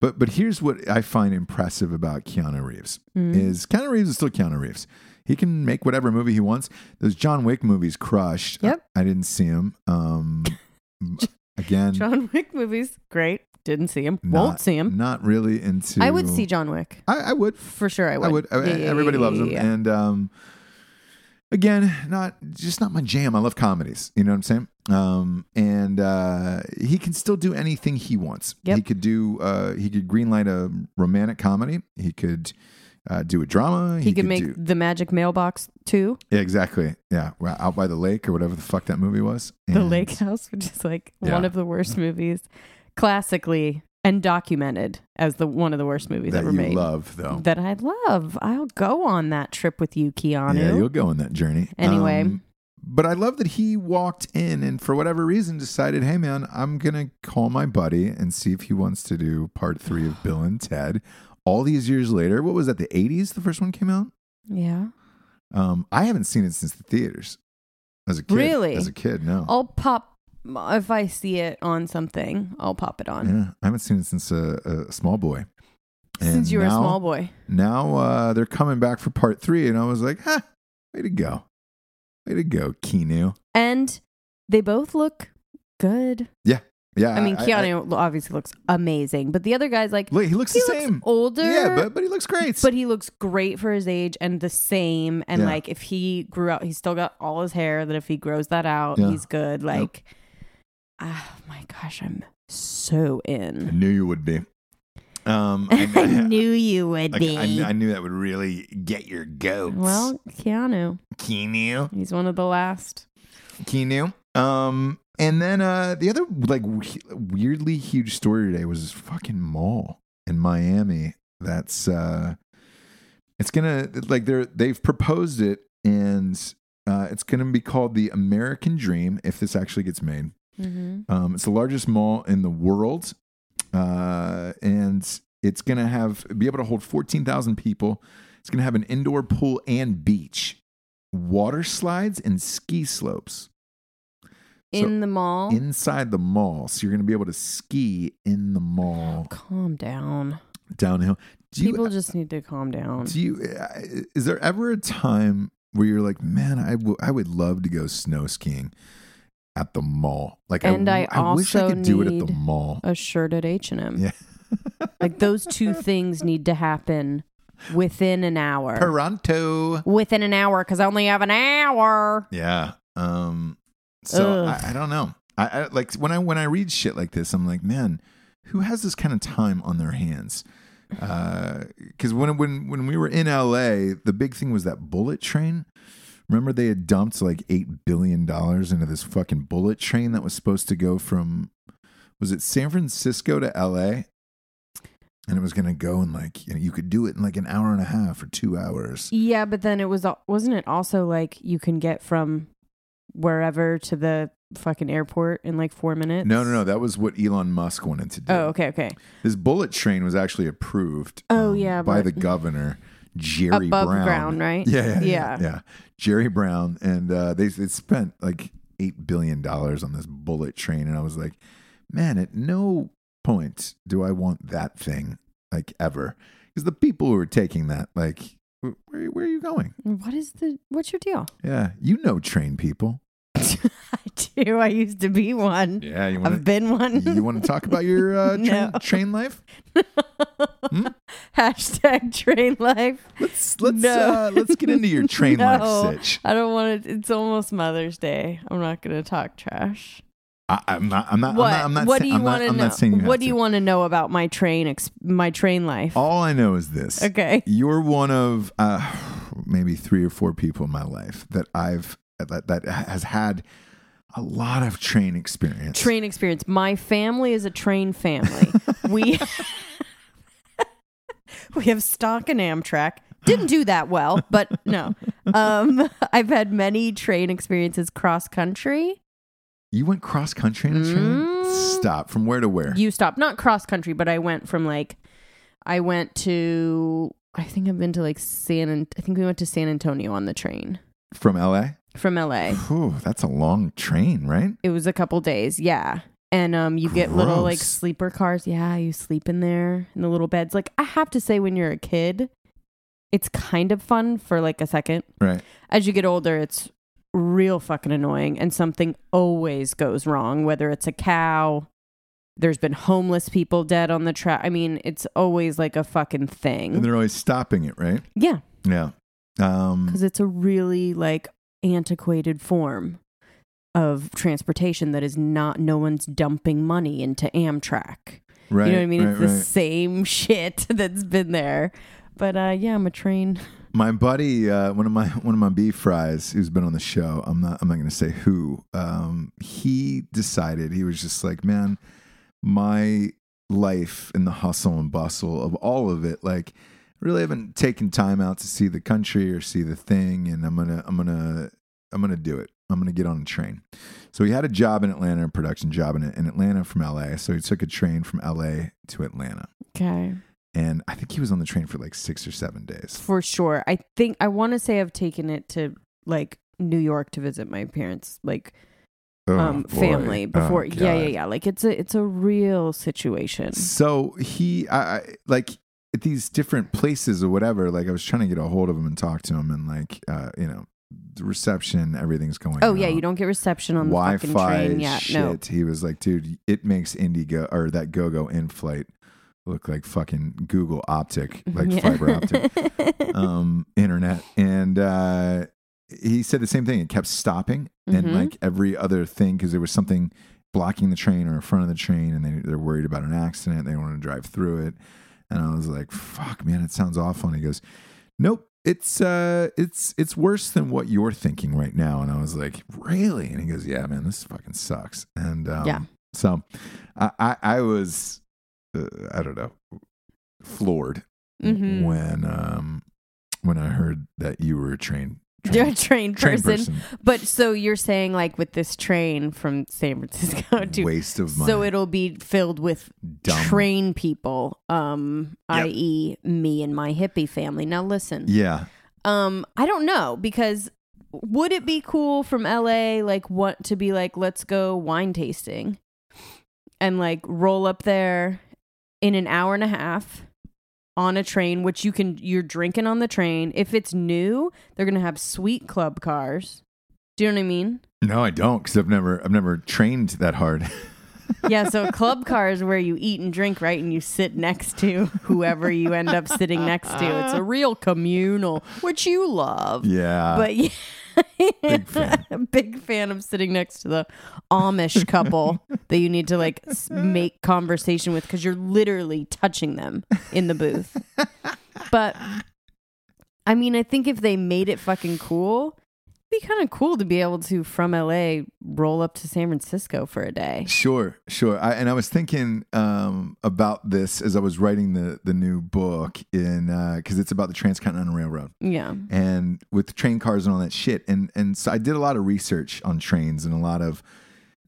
But but here's what I find impressive about Keanu Reeves Mhm. is Keanu Reeves is still Keanu Reeves. He can make whatever movie he wants. Those John Wick movies crushed. Yep. I, I didn't see him. Um, again, John Wick movies, great. Didn't see him. not- Won't see him. Not really into. I would see John Wick I, I would. for sure. I would. I would. I- Yeah, yeah, everybody yeah, loves him, yeah, yeah. and um, again, not just not my jam. I love comedies. You know what I'm saying? Um, and uh, he can still do anything he wants. Yep. He could do. Uh, he could greenlight a romantic comedy. He could. Uh, do a drama. He, could make do- the Magic Mailbox too. yeah, exactly. Yeah, out by the lake or whatever the fuck that movie was. The Lake House, which is like Yeah. one of the worst movies, classically and documented as the one of the worst movies that ever you made. love, though. That I love. I'll go on that trip with you, Keanu. Yeah, you'll go on that journey. Anyway. Um, but I love that he walked in and for whatever reason decided, hey man, I'm gonna call my buddy and see if he wants to do part three of Bill and Ted. All these years later, what was that? The 80s, the first one came out. yeah. Um, I haven't seen it since the theaters. As a kid, Really? As a kid, no. I'll pop if I see it on something. I'll pop it on. yeah, I haven't seen it since a, a small boy. Since you were a small boy. now uh, they're coming back for part three, and I was like, "Ha, way to go, way to go, Keanu." And they both look good. Yeah, Yeah. I mean, Keanu obviously looks amazing, but the other guy's like he looks he the looks same. older. Yeah, but but he looks great. but he looks great for his age and the same. And Yeah. like if he grew out, he's still got all his hair. That if he grows that out, Yeah. he's good. Like, ah, my gosh, I'm so in. I in. knew you would be. Um, I knew you would I, be. I knew- I knew that would really get your goats. well, Keanu, Keanu, he's one of the last. Keanu. Um, and then uh, the other like we- weirdly huge story today was this fucking mall in Miami. That's uh, it's gonna like they're they've proposed it and uh, it's gonna be called the American Dream if this actually gets made. Mm-hmm. Um, it's the largest mall in the world, uh, and it's gonna have be able to hold fourteen thousand people. It's gonna have an indoor pool and beach, water slides, and ski slopes In the mall. inside the mall. So you're gonna be able to ski in the mall calm down. downhill. Do you? People just need to calm down. do you? uh, Is there ever a time where you're like, man, I w- I would love to go snow skiing at the mall. Like, And I w- wish I also could do it at the mall. A shirt at H and M. Yeah. Like those two things need to happen within an hour. Toronto. within an hour because I only have an hour. Yeah. Um. So I, I don't know. I, I like when I when I read shit like this, I'm like, man, who has this kind of time on their hands? Because when when when we were in LA, the big thing was that bullet train. Remember, they had dumped like eight billion dollars into this fucking bullet train that was supposed to go from was it San Francisco to LA? and it was going to go in like you know you could do it in like an hour and a half or two hours. Yeah, but then it was wasn't it also like you can get from wherever to the fucking airport in like four minutes? No, no, no. That was what Elon Musk wanted to do. Oh, okay, okay. This bullet train was actually approved. Oh, um, yeah, by but- the governor Jerry Above Brown. ground, right? Yeah, yeah, yeah, Yeah. yeah. Jerry Brown, and uh, they they spent like eight billion dollars on this bullet train, and I was like, man, at no point do I want that thing like ever, because the people who are taking that, like, where where are you going? What is the what's your deal? Yeah, you know, train people. I do. I used to be one. Yeah, you I've been one. you want to talk about your uh, train, No. train life? Hmm? Hashtag train life. Let's let's No. uh, let's get into your train No. life sitch. I don't want to. It's almost Mother's Day. I'm not going to talk trash. I, I'm not. I'm not. what? I'm not, I'm not what say- do you I'm not- want to I'm know? not saying you have what do you to. want to know about my train? Ex- my train life. All I know is this. Okay. You're one of uh, maybe three or four people in my life that I've that that has had a lot of train experience. Train experience. My family is a train family. we we have stock in Amtrak. Didn't do that well, but no. Um, I've had many train experiences cross country. You went cross country in a train. Mm. Stop. From where to where? You stopped not cross country, but I went from like I went to I think I've been to like San An- I think we went to San Antonio on the train From L.A. from LA. Whew, that's a long train, right? It was a couple days, yeah. And um you get little like sleeper cars. Yeah, you sleep in there in the little beds. Like I have to say when you're a kid, it's kind of fun for like a second. Right. As you get older, it's real fucking annoying and something always goes wrong, whether it's a cow, there's been homeless people dead on the track. I mean, it's always like a fucking thing. And they're always stopping it, right? Yeah, Yeah. Um, because it's a really like antiquated form of transportation that is not no one's dumping money into Amtrak. right. you know what I mean? Right, it's the right. same shit that's been there. But uh yeah, I'm a train. My buddy, uh, one of my one of my beef fries, who's been on the show. I'm not. I'm not going to say who. Um, he decided he was just like, man, my life in the hustle and bustle of all of it, like, really haven't taken time out to see the country or see the thing, and I'm gonna, I'm gonna, I'm gonna do it. I'm gonna get on a train. So he had a job in Atlanta, a production job in in Atlanta from LA. So he took a train from LA to Atlanta, Okay. and I think he was on the train for like six or seven days. For sure. I think I want to say I've taken it to like New York to visit my parents, like Oh, um boy. family before. Oh, yeah, yeah, yeah. Like it's a it's a real situation. So he, I, I like at these different places or whatever. Like I was trying to get a hold of him and talk to him, and like, uh, you know, the reception, everything's going. Oh yeah, you don't get reception on the fucking Wi-Fi train. Yeah, shit. no. He was like, dude, it makes Indigo or that GoGo in flight look like fucking Google Optic, like Yeah. fiber optic um, internet. And uh, he said the same thing. It kept stopping, and Mhm. like every other thing, because there was something blocking the train or in front of the train, and they they're worried about an accident. They want to drive through it. And I was like, "Fuck, man, it sounds awful." And he goes, "Nope." It's uh it's it's worse than what you're thinking right now. And I was like, Really? And he goes, Yeah, man, this fucking sucks. And um, Yeah. so I I, I was uh, I don't know floored Mhm. when um when I heard that you were a train You're a train, train person. person. But so you're saying like with this train from San Francisco to Waste of money. so it'll be filled with Dumb. train people, um, Yep. i.e., me and my hippie family. Now listen, Yeah. um, I don't know because would it be cool from LA like what to be like let's go wine tasting and like roll up there in an hour and a half on a train which you can you're drinking on the train. If it's new they're going to have sweet club cars. Do you know what I mean? No, I don't, because I've never I've never trained that hard. yeah so club car is where you eat and drink right and you sit next to whoever you end up sitting next to. It's a real communal which you love. Yeah. but yeah, Big fan. big fan of sitting next to the Amish couple that you need to like s- make conversation with because you're literally touching them in the booth. But I mean, I think if they made it fucking cool, be kind of cool to be able to from LA roll up to San Francisco for a day. Sure, sure. I, and I was thinking um, about this as I was writing the the new book in because it's about the Transcontinental Railroad Yeah. and with train cars and all that shit. And and so I did a lot of research on trains and a lot of,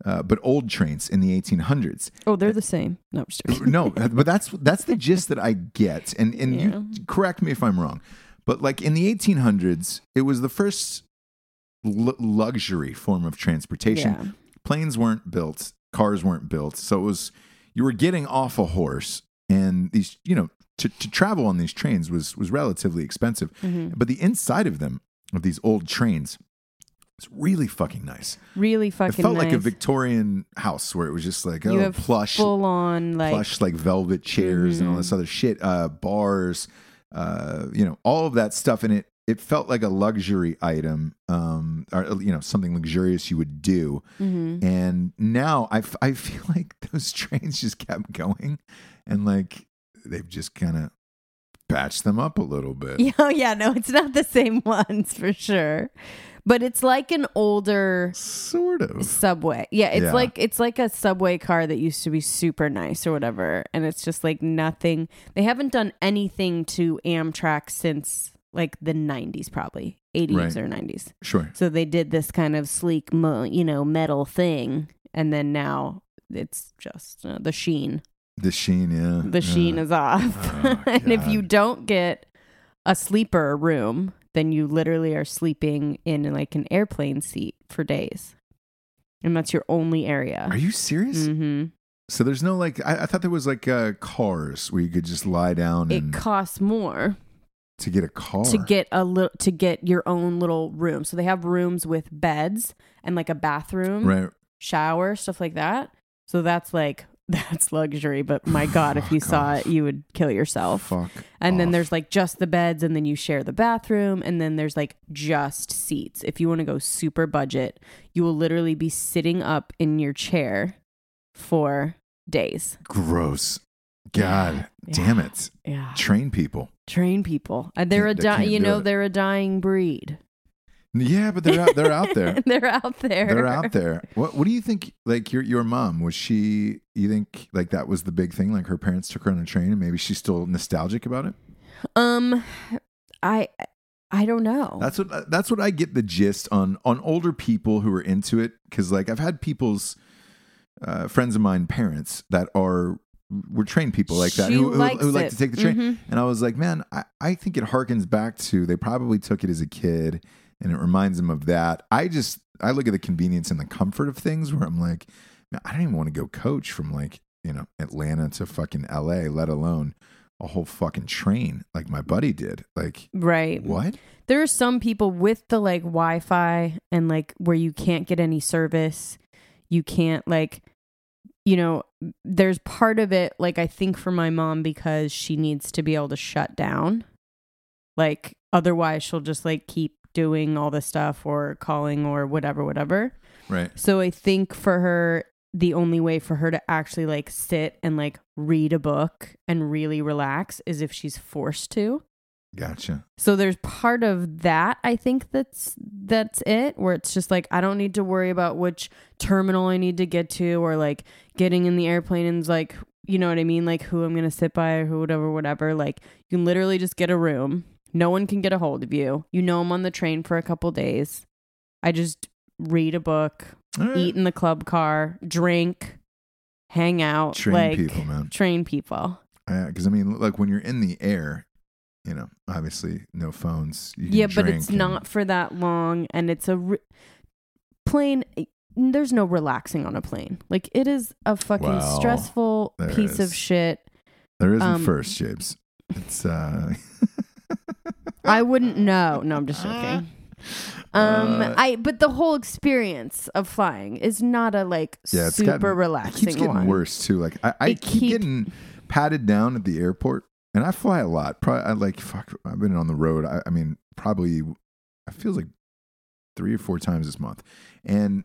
uh, but old trains in the 1800s. Oh, they're the same. No, no, but that's that's the gist that I get. And and you correct me if I'm wrong, but like in the 1800s, it was the first l- luxury form of transportation. Yeah. Planes weren't built, cars weren't built, so it was you were getting off a horse, and these you know to, to travel on these trains was was relatively expensive, Mhm. but the inside of them of these old trains was really fucking nice. Really fucking. Nice. It felt like a. Victorian house where it was just like oh plush full on like plush like velvet chairs and all this other shit, uh, bars, uh, you know, all of that stuff. And it it felt like a luxury item, um, or you know, something luxurious you would do. Mhm. And now I, f- I feel like those trains just kept going, and like they've just kind of patched them up a little bit. Yeah, oh, yeah, no, it's not the same ones for sure. But it's like an older Sort of. subway. Yeah, it's Yeah. like it's like a subway car that used to be super nice or whatever, and it's just like nothing. They haven't done anything to Amtrak since like the 90s probably. 80s Right. or 90s. Sure. So they did this kind of sleek, mo- you know, metal thing and then now it's just uh, the sheen. The sheen, yeah. The sheen yeah. is off. Oh, and if you don't get a sleeper room, then you literally are sleeping in like an airplane seat for days. And that's your only area. Are you serious? hmm So there's no like I, I thought there was like uh, cars where you could just lie down It and costs more to get a car to get a little to get your own little room. So they have rooms with beds and like a bathroom, right. shower, stuff like that. So that's like that's luxury, but my god, if oh, you Fuck saw off. it, you would kill yourself. Fuck. And then there's like just the beds, and then you share the bathroom, and then there's like just seats. If you want to go super budget, you will literally be sitting up in your chair for days. gross. God Yeah. damn it. Yeah, Train people. Train people. And they're a they di- you know it. they're a dying breed. Yeah, but they're out they're out there. they're out there. They're out there. What what do you think like your your mom was she you think like that was the big thing like her parents took her on a train and maybe she's still nostalgic about it? Um, I I don't know. That's what that's what I get the gist on on older people who are into it cuz like I've had people's uh, friends of mine parents that are were trained people like that She who, who, who like to take the train Mhm. and I was like man I, I think it harkens back to they probably took it as a kid and it reminds them of that I just I look at the convenience and the comfort of things where I'm like man, I don't even want to go coach from like you know Atlanta to fucking LA let alone a whole fucking train like my buddy did like Right. what there are some people with the like Wi-Fi and like where you can't get any service. You can't like you know, there's part of it like I think for my mom because she needs to be able to shut down. Like otherwise she'll just like keep doing all the stuff or calling or whatever whatever. right So I think for her the only way for her to actually like sit and like read a book and really relax is if she's forced to. Gotcha So there's part of that I think that's that's it where it's just like I don't need to worry about which terminal I need to get to or like getting in the airplane and's like you know what I mean like who I'm going to sit by or who whatever whatever like you can literally just get a room. No one can get a hold of you. You know I'm on the train for a couple days. I just read a book, right. eat in the club car, drink, hang out, train like people man train people. Yeah, because I mean like when you're in the air you know obviously no phones you can Yeah, but it's and- not for that long, and it's a re- plane. There's no relaxing on a plane. Like it is a fucking Well, stressful piece of shit. there isn't um, first James it's uh I wouldn't know. No, I'm just joking. Um, Uh, I but the whole experience of flying is not a like Yeah, super gotten- it relaxing keeps getting one. worse too. Like I, I keep, keep- getting patted down at the airport, and I fly a lot. Probably I like fuck. I've been on the road. I, I mean, probably I feels like three or four times this month, and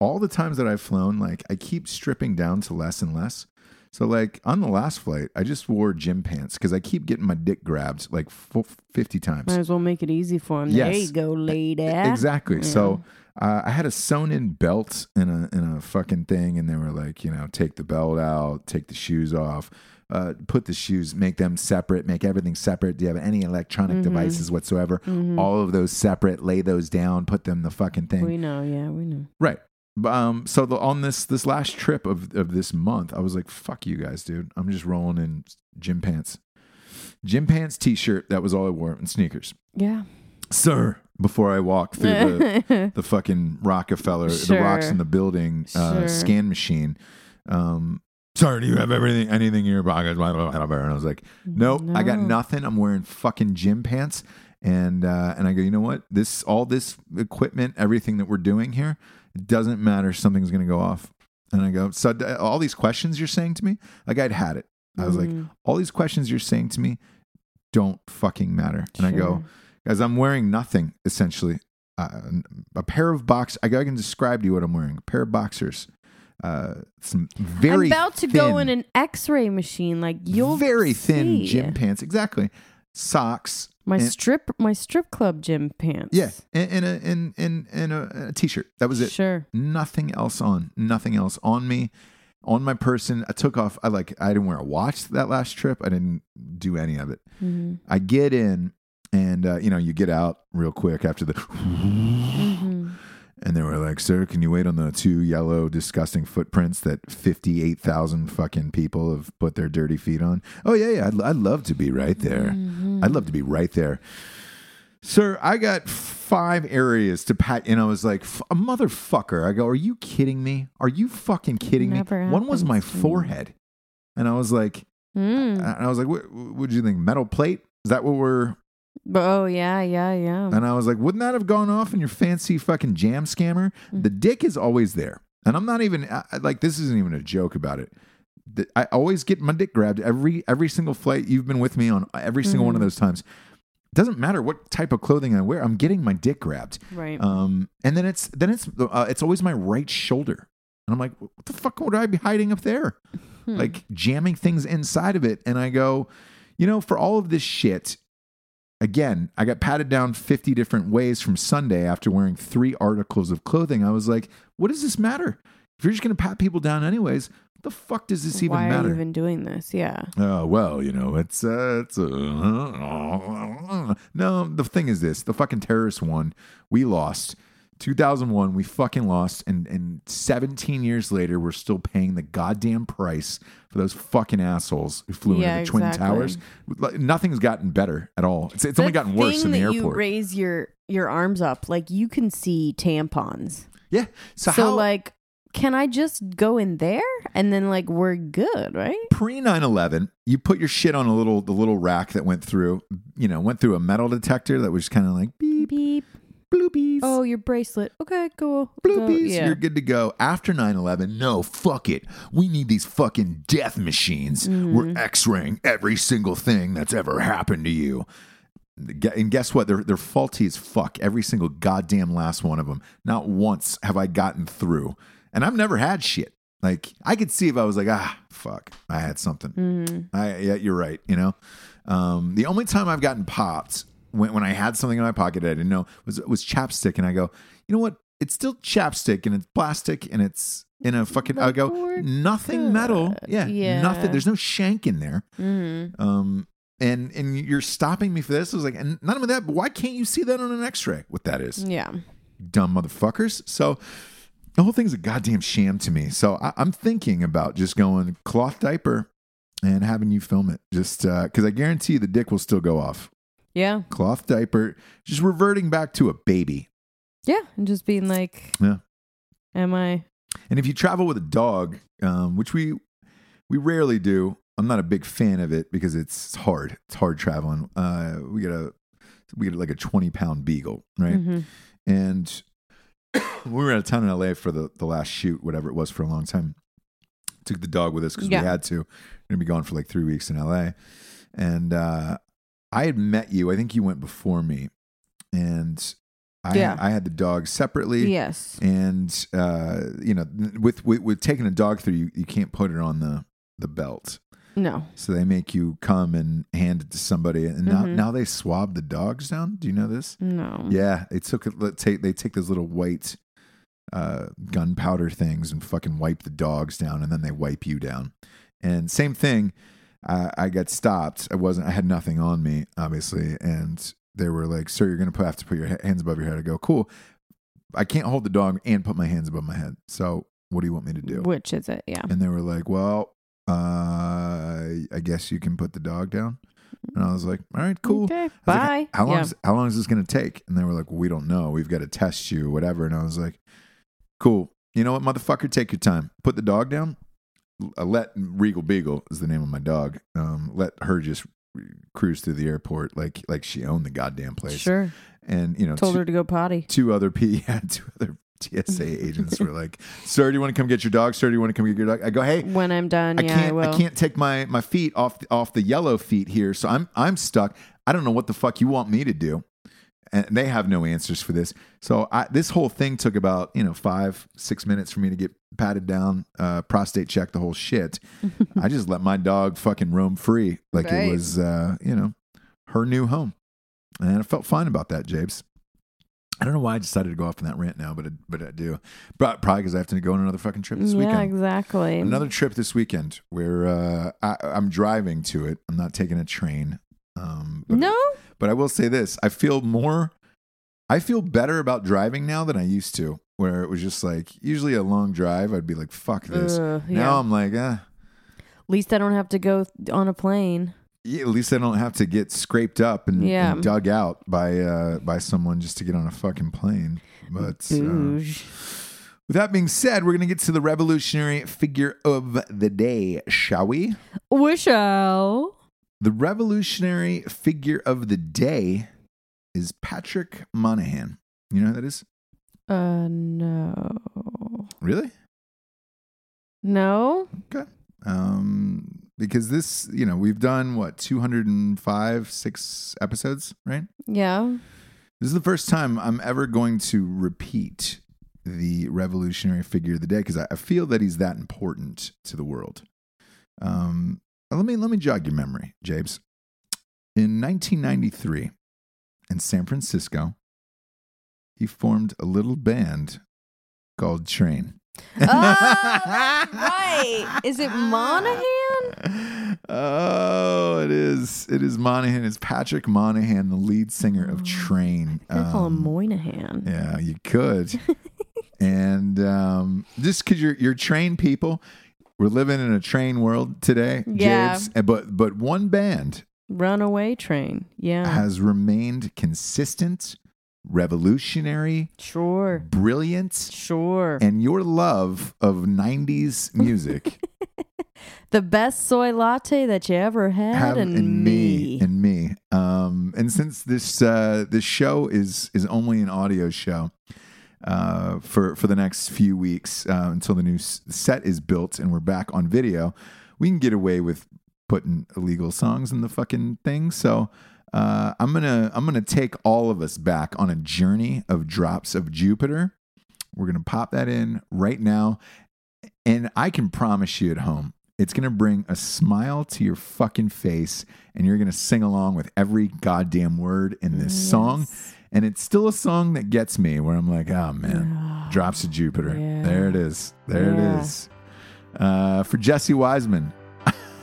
all the times that I've flown, like I keep stripping down to less and less. So like on the last flight, I just wore gym pants because I keep getting my dick grabbed like fifty times. Might as well make it easy for him. Yes. There you go, lady. Exactly. So uh, I had a sewn in belt in a in a fucking thing, and they were like, you know, take the belt out, take the shoes off, uh, put the shoes, make them separate, make everything separate. Do you have any electronic Mm-hmm. devices whatsoever? All of those separate. Lay those down. Put them the fucking thing. We know, yeah, we know. Right. Um, so the, on this this last trip of of this month, I was like, "Fuck you guys, dude! I'm just rolling in gym pants, gym pants, t-shirt. That was all I wore, and sneakers, Yeah. sir." Before I walk through the the fucking Rockefeller, the rocks in the building uh, Sure. scan machine. Um, sir, do you have everything, anything in your pockets? And I was like, nope, I got nothing. I'm wearing fucking gym pants. And uh, and I go, you know what? This all this equipment, everything that we're doing here, it doesn't matter. Something's gonna go off. And I go, so all these questions you're saying to me, like I'd had it. I was like, Mhm. all these questions you're saying to me don't fucking matter. And I go, Sure. guys, I'm wearing nothing essentially. Uh, a pair of box. I, I can describe to you what I'm wearing. A pair of boxers. Uh, some very I'm about to go in an X-ray machine. Like you'll very thin see. gym pants. Exactly. Socks. My and- strip, my strip club gym pants. Yeah, and, and a in in in a, a t-shirt. That was it. Sure. Nothing else on. Nothing else on me. On my person. I took off. I like. I didn't wear a watch that last trip. I didn't do any of it. hmm I get in, and uh, you know, you get out real quick after the. And they were like, "Sir, can you wait on the two yellow, disgusting footprints that fifty-eight thousand fucking people have put their dirty feet on?" Oh yeah, yeah. I'd, I'd love to be right there. Mm-hmm. I'd love to be right there, sir. I got five areas to pat, and I was like, "F- "A motherfucker!" I go, "Are you kidding me? Are you fucking kidding me?" One was my forehead, and I was like, Mm. and I was like, "What? What do you think? Metal plate? Is that what we're?" But, oh yeah, yeah, yeah. And I was like, wouldn't that have gone off in your fancy fucking jam scammer? Mm. The dick is always there. And I'm not even I- like this isn't even a joke about it. The- I always get my dick grabbed every every single flight you've been with me on every single one of Mhm. those times. Doesn't matter what type of clothing I wear. I'm getting my dick grabbed. right. Um, and then it's then it's uh, it's always my right shoulder. And I'm like, what the fuck would I be hiding up there? Hmm. Like jamming things inside of it. And I go, you know, for all of this shit, again, I got patted down 50 different ways from Sunday after wearing three articles of clothing. I was like, what does this matter? If you're just going to pat people down anyways, what the fuck does this even matter? Why are you even doing this? Yeah. Oh well, you know, it's uh, it's uh, no. The thing is this: the fucking terrorist won. We lost. 2001, we fucking lost, and and 17 years later, we're still paying the goddamn price for those fucking assholes who flew Yeah, into the twin exactly. towers. Nothing's gotten better at all. It's, it's only gotten worse in the airport. You raise your your arms up, like you can see tampons. yeah. So, So, how like, can I just go in there and then like we're good, right? pre 9/11, you put your shit on a little the little rack that went through, you know, went through a metal detector that was kind of like beep Beep. Bloopies. Oh, your bracelet. Okay, cool. Bloopies. Yeah. You're good to go. After 9 11, no, fuck it. We need these fucking death machines. Mm-hmm. We're x raying every single thing that's ever happened to you. And guess what? They're, they're faulty as fuck. Every single goddamn last one of them. Not once have I gotten through. And I've never had shit. Like, I could see if I was like, ah, fuck, I had something. Mhm. I, yeah, you're right. You know, um, the only time I've gotten popped when, when I had something in my pocket that I didn't know was was chapstick, and I go, you know what? It's still chapstick, and it's plastic, and it's in a fucking. I go, nothing metal. Yeah, Yeah. nothing. There's no shank in there. Mhm. Um, and and you're stopping me for this. I was like, and not only that, but why can't you see that on an X-ray? What that is? Yeah. dumb motherfuckers. So the whole thing's a goddamn sham to me. So I, I'm thinking about just going cloth diaper and having you film it, just because I guarantee the dick will still go off. Yeah. Cloth diaper, just reverting back to a baby. Yeah. And just being like, Yeah. am I? And if you travel with a dog, um, which we we rarely do, I'm not a big fan of it because it's hard. It's hard traveling. Uh, we get a we get like a 20 pound beagle, right? Mhm. And we were out of town in LA for the, the last shoot, whatever it was, for a long time. Took the dog with us because Yeah. we had to. We're gonna be gone for like three weeks in LA. And uh, I had met you. I think you went before me, and I Yeah. I had the dog separately. Yes. And uh, you know, with, with with taking a dog through, you, you can't put it on the the belt. No. So they make you come and hand it to somebody, and now, Mhm. now they swab the dogs down. Do you know this? No. Yeah, they took it. Take they take those little white uh, gunpowder things and fucking wipe the dogs down, and then they wipe you down. And same thing. I, I got stopped. I wasn't. I had nothing on me, obviously, and they were like, "Sir, you're gonna put, have to put your hands above your head." I go, "Cool." I can't hold the dog and put my hands above my head. So what do you want me to do? Which is it? Yeah. And they were like, "Well, uh, I guess you can put the dog down." And I was like, "All right, cool." Okay. Was like, Bye. how long? Yeah. Is, how long is this going to take? And they were like, well, we don't know. We've got to test you, whatever. And I was like, cool. You know what, motherfucker? Take your time. Put the dog down. Uh, Let Regal Beagle is the name of my dog. Um, let her just cruise through the airport like like she owned the goddamn place. Sure. And you know, Told two, her to go potty. two other P, yeah, two other TSA agents were like, "Sir, do you want to come get your dog? Sir, do you want to come get your dog?" I go, "Hey, When I'm done, I yeah, I can't will. I can't take my my feet off the, off the yellow feet here, so I'm I'm stuck. I don't know what the fuck you want me to do, and they have no answers for this. So I, this whole thing took about you know five six minutes for me to get patted down, uh, prostate check, the whole shit. I just let my dog fucking roam free like Right. it was uh, you know her new home, and I felt fine about that, Japes. I don't know why I decided to go off on that rant now, but I, but I do. But probably because I have to go on another fucking trip this yeah, weekend exactly. another trip this weekend where uh, I, I'm driving to it. I'm not taking a train. Um, but, no. but I will say this: I feel more, I feel better about driving now than I used to. Where it was just like usually a long drive, I'd be like, "Fuck this." Ugh, Now yeah. I'm like, eh. At least I don't have to go th- on a plane. Yeah, at least I don't have to get scraped up and, Yeah. and dug out by uh, by someone just to get on a fucking plane. But uh, Booge. with that being said, we're gonna get to the revolutionary figure of the day, shall we? Wishow. The revolutionary figure of the day is Patrick Monahan. You know who that is? Uh, no. Really? No. Okay. Um, because this, you know, we've done what 205, six episodes, right? Yeah. This is the first time I'm ever going to repeat the revolutionary figure of the day because I, I feel that he's that important to the world. Um, let me let me jog your memory, Jabes. In 1993, in San Francisco, he formed a little band called Train. Ah, right. Is it Monahan? Oh, it is. It is Monahan. It's Patrick Monahan, the lead singer of Train. They call him Um, Moynihan. yeah, you could. and um, just because you're you're trained people, we're living in a train world today, Yeah. Jabes. And- But but one band Runaway train. Yeah. has remained consistent, revolutionary, sure. brilliant, Sure. and your love of '90s music the best soy latte that you ever had, have and me me. and me. Um, and since this uh, this show is is only an audio show. Uh, for for the next few weeks uh, until the new s- set is built and we're back on video, we can get away with putting illegal songs in the fucking thing. So uh, I'm gonna I'm gonna take all of us back on a journey of drops of Jupiter. We're gonna pop that in right now, and I can promise you at home, it's gonna bring a smile to your fucking face, and you're gonna sing along with every goddamn word in this song. And it's still a song that gets me where I'm like, oh man, drops of Jupiter. Yeah. There it is. There Yeah. it is. Uh, for Jesse Wiseman,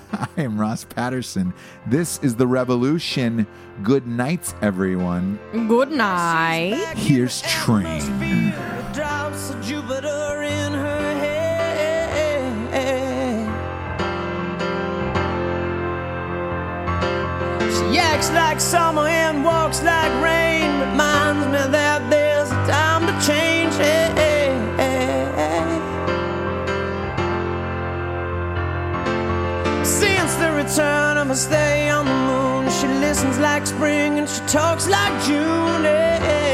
I am Ross Patterson. This is The Revolution. Good night, everyone. Good night. Here's Train. Drops of Jupiter in her head. She acts like summer and walks like rain. Of her stay on the moon, she listens like spring and she talks like June.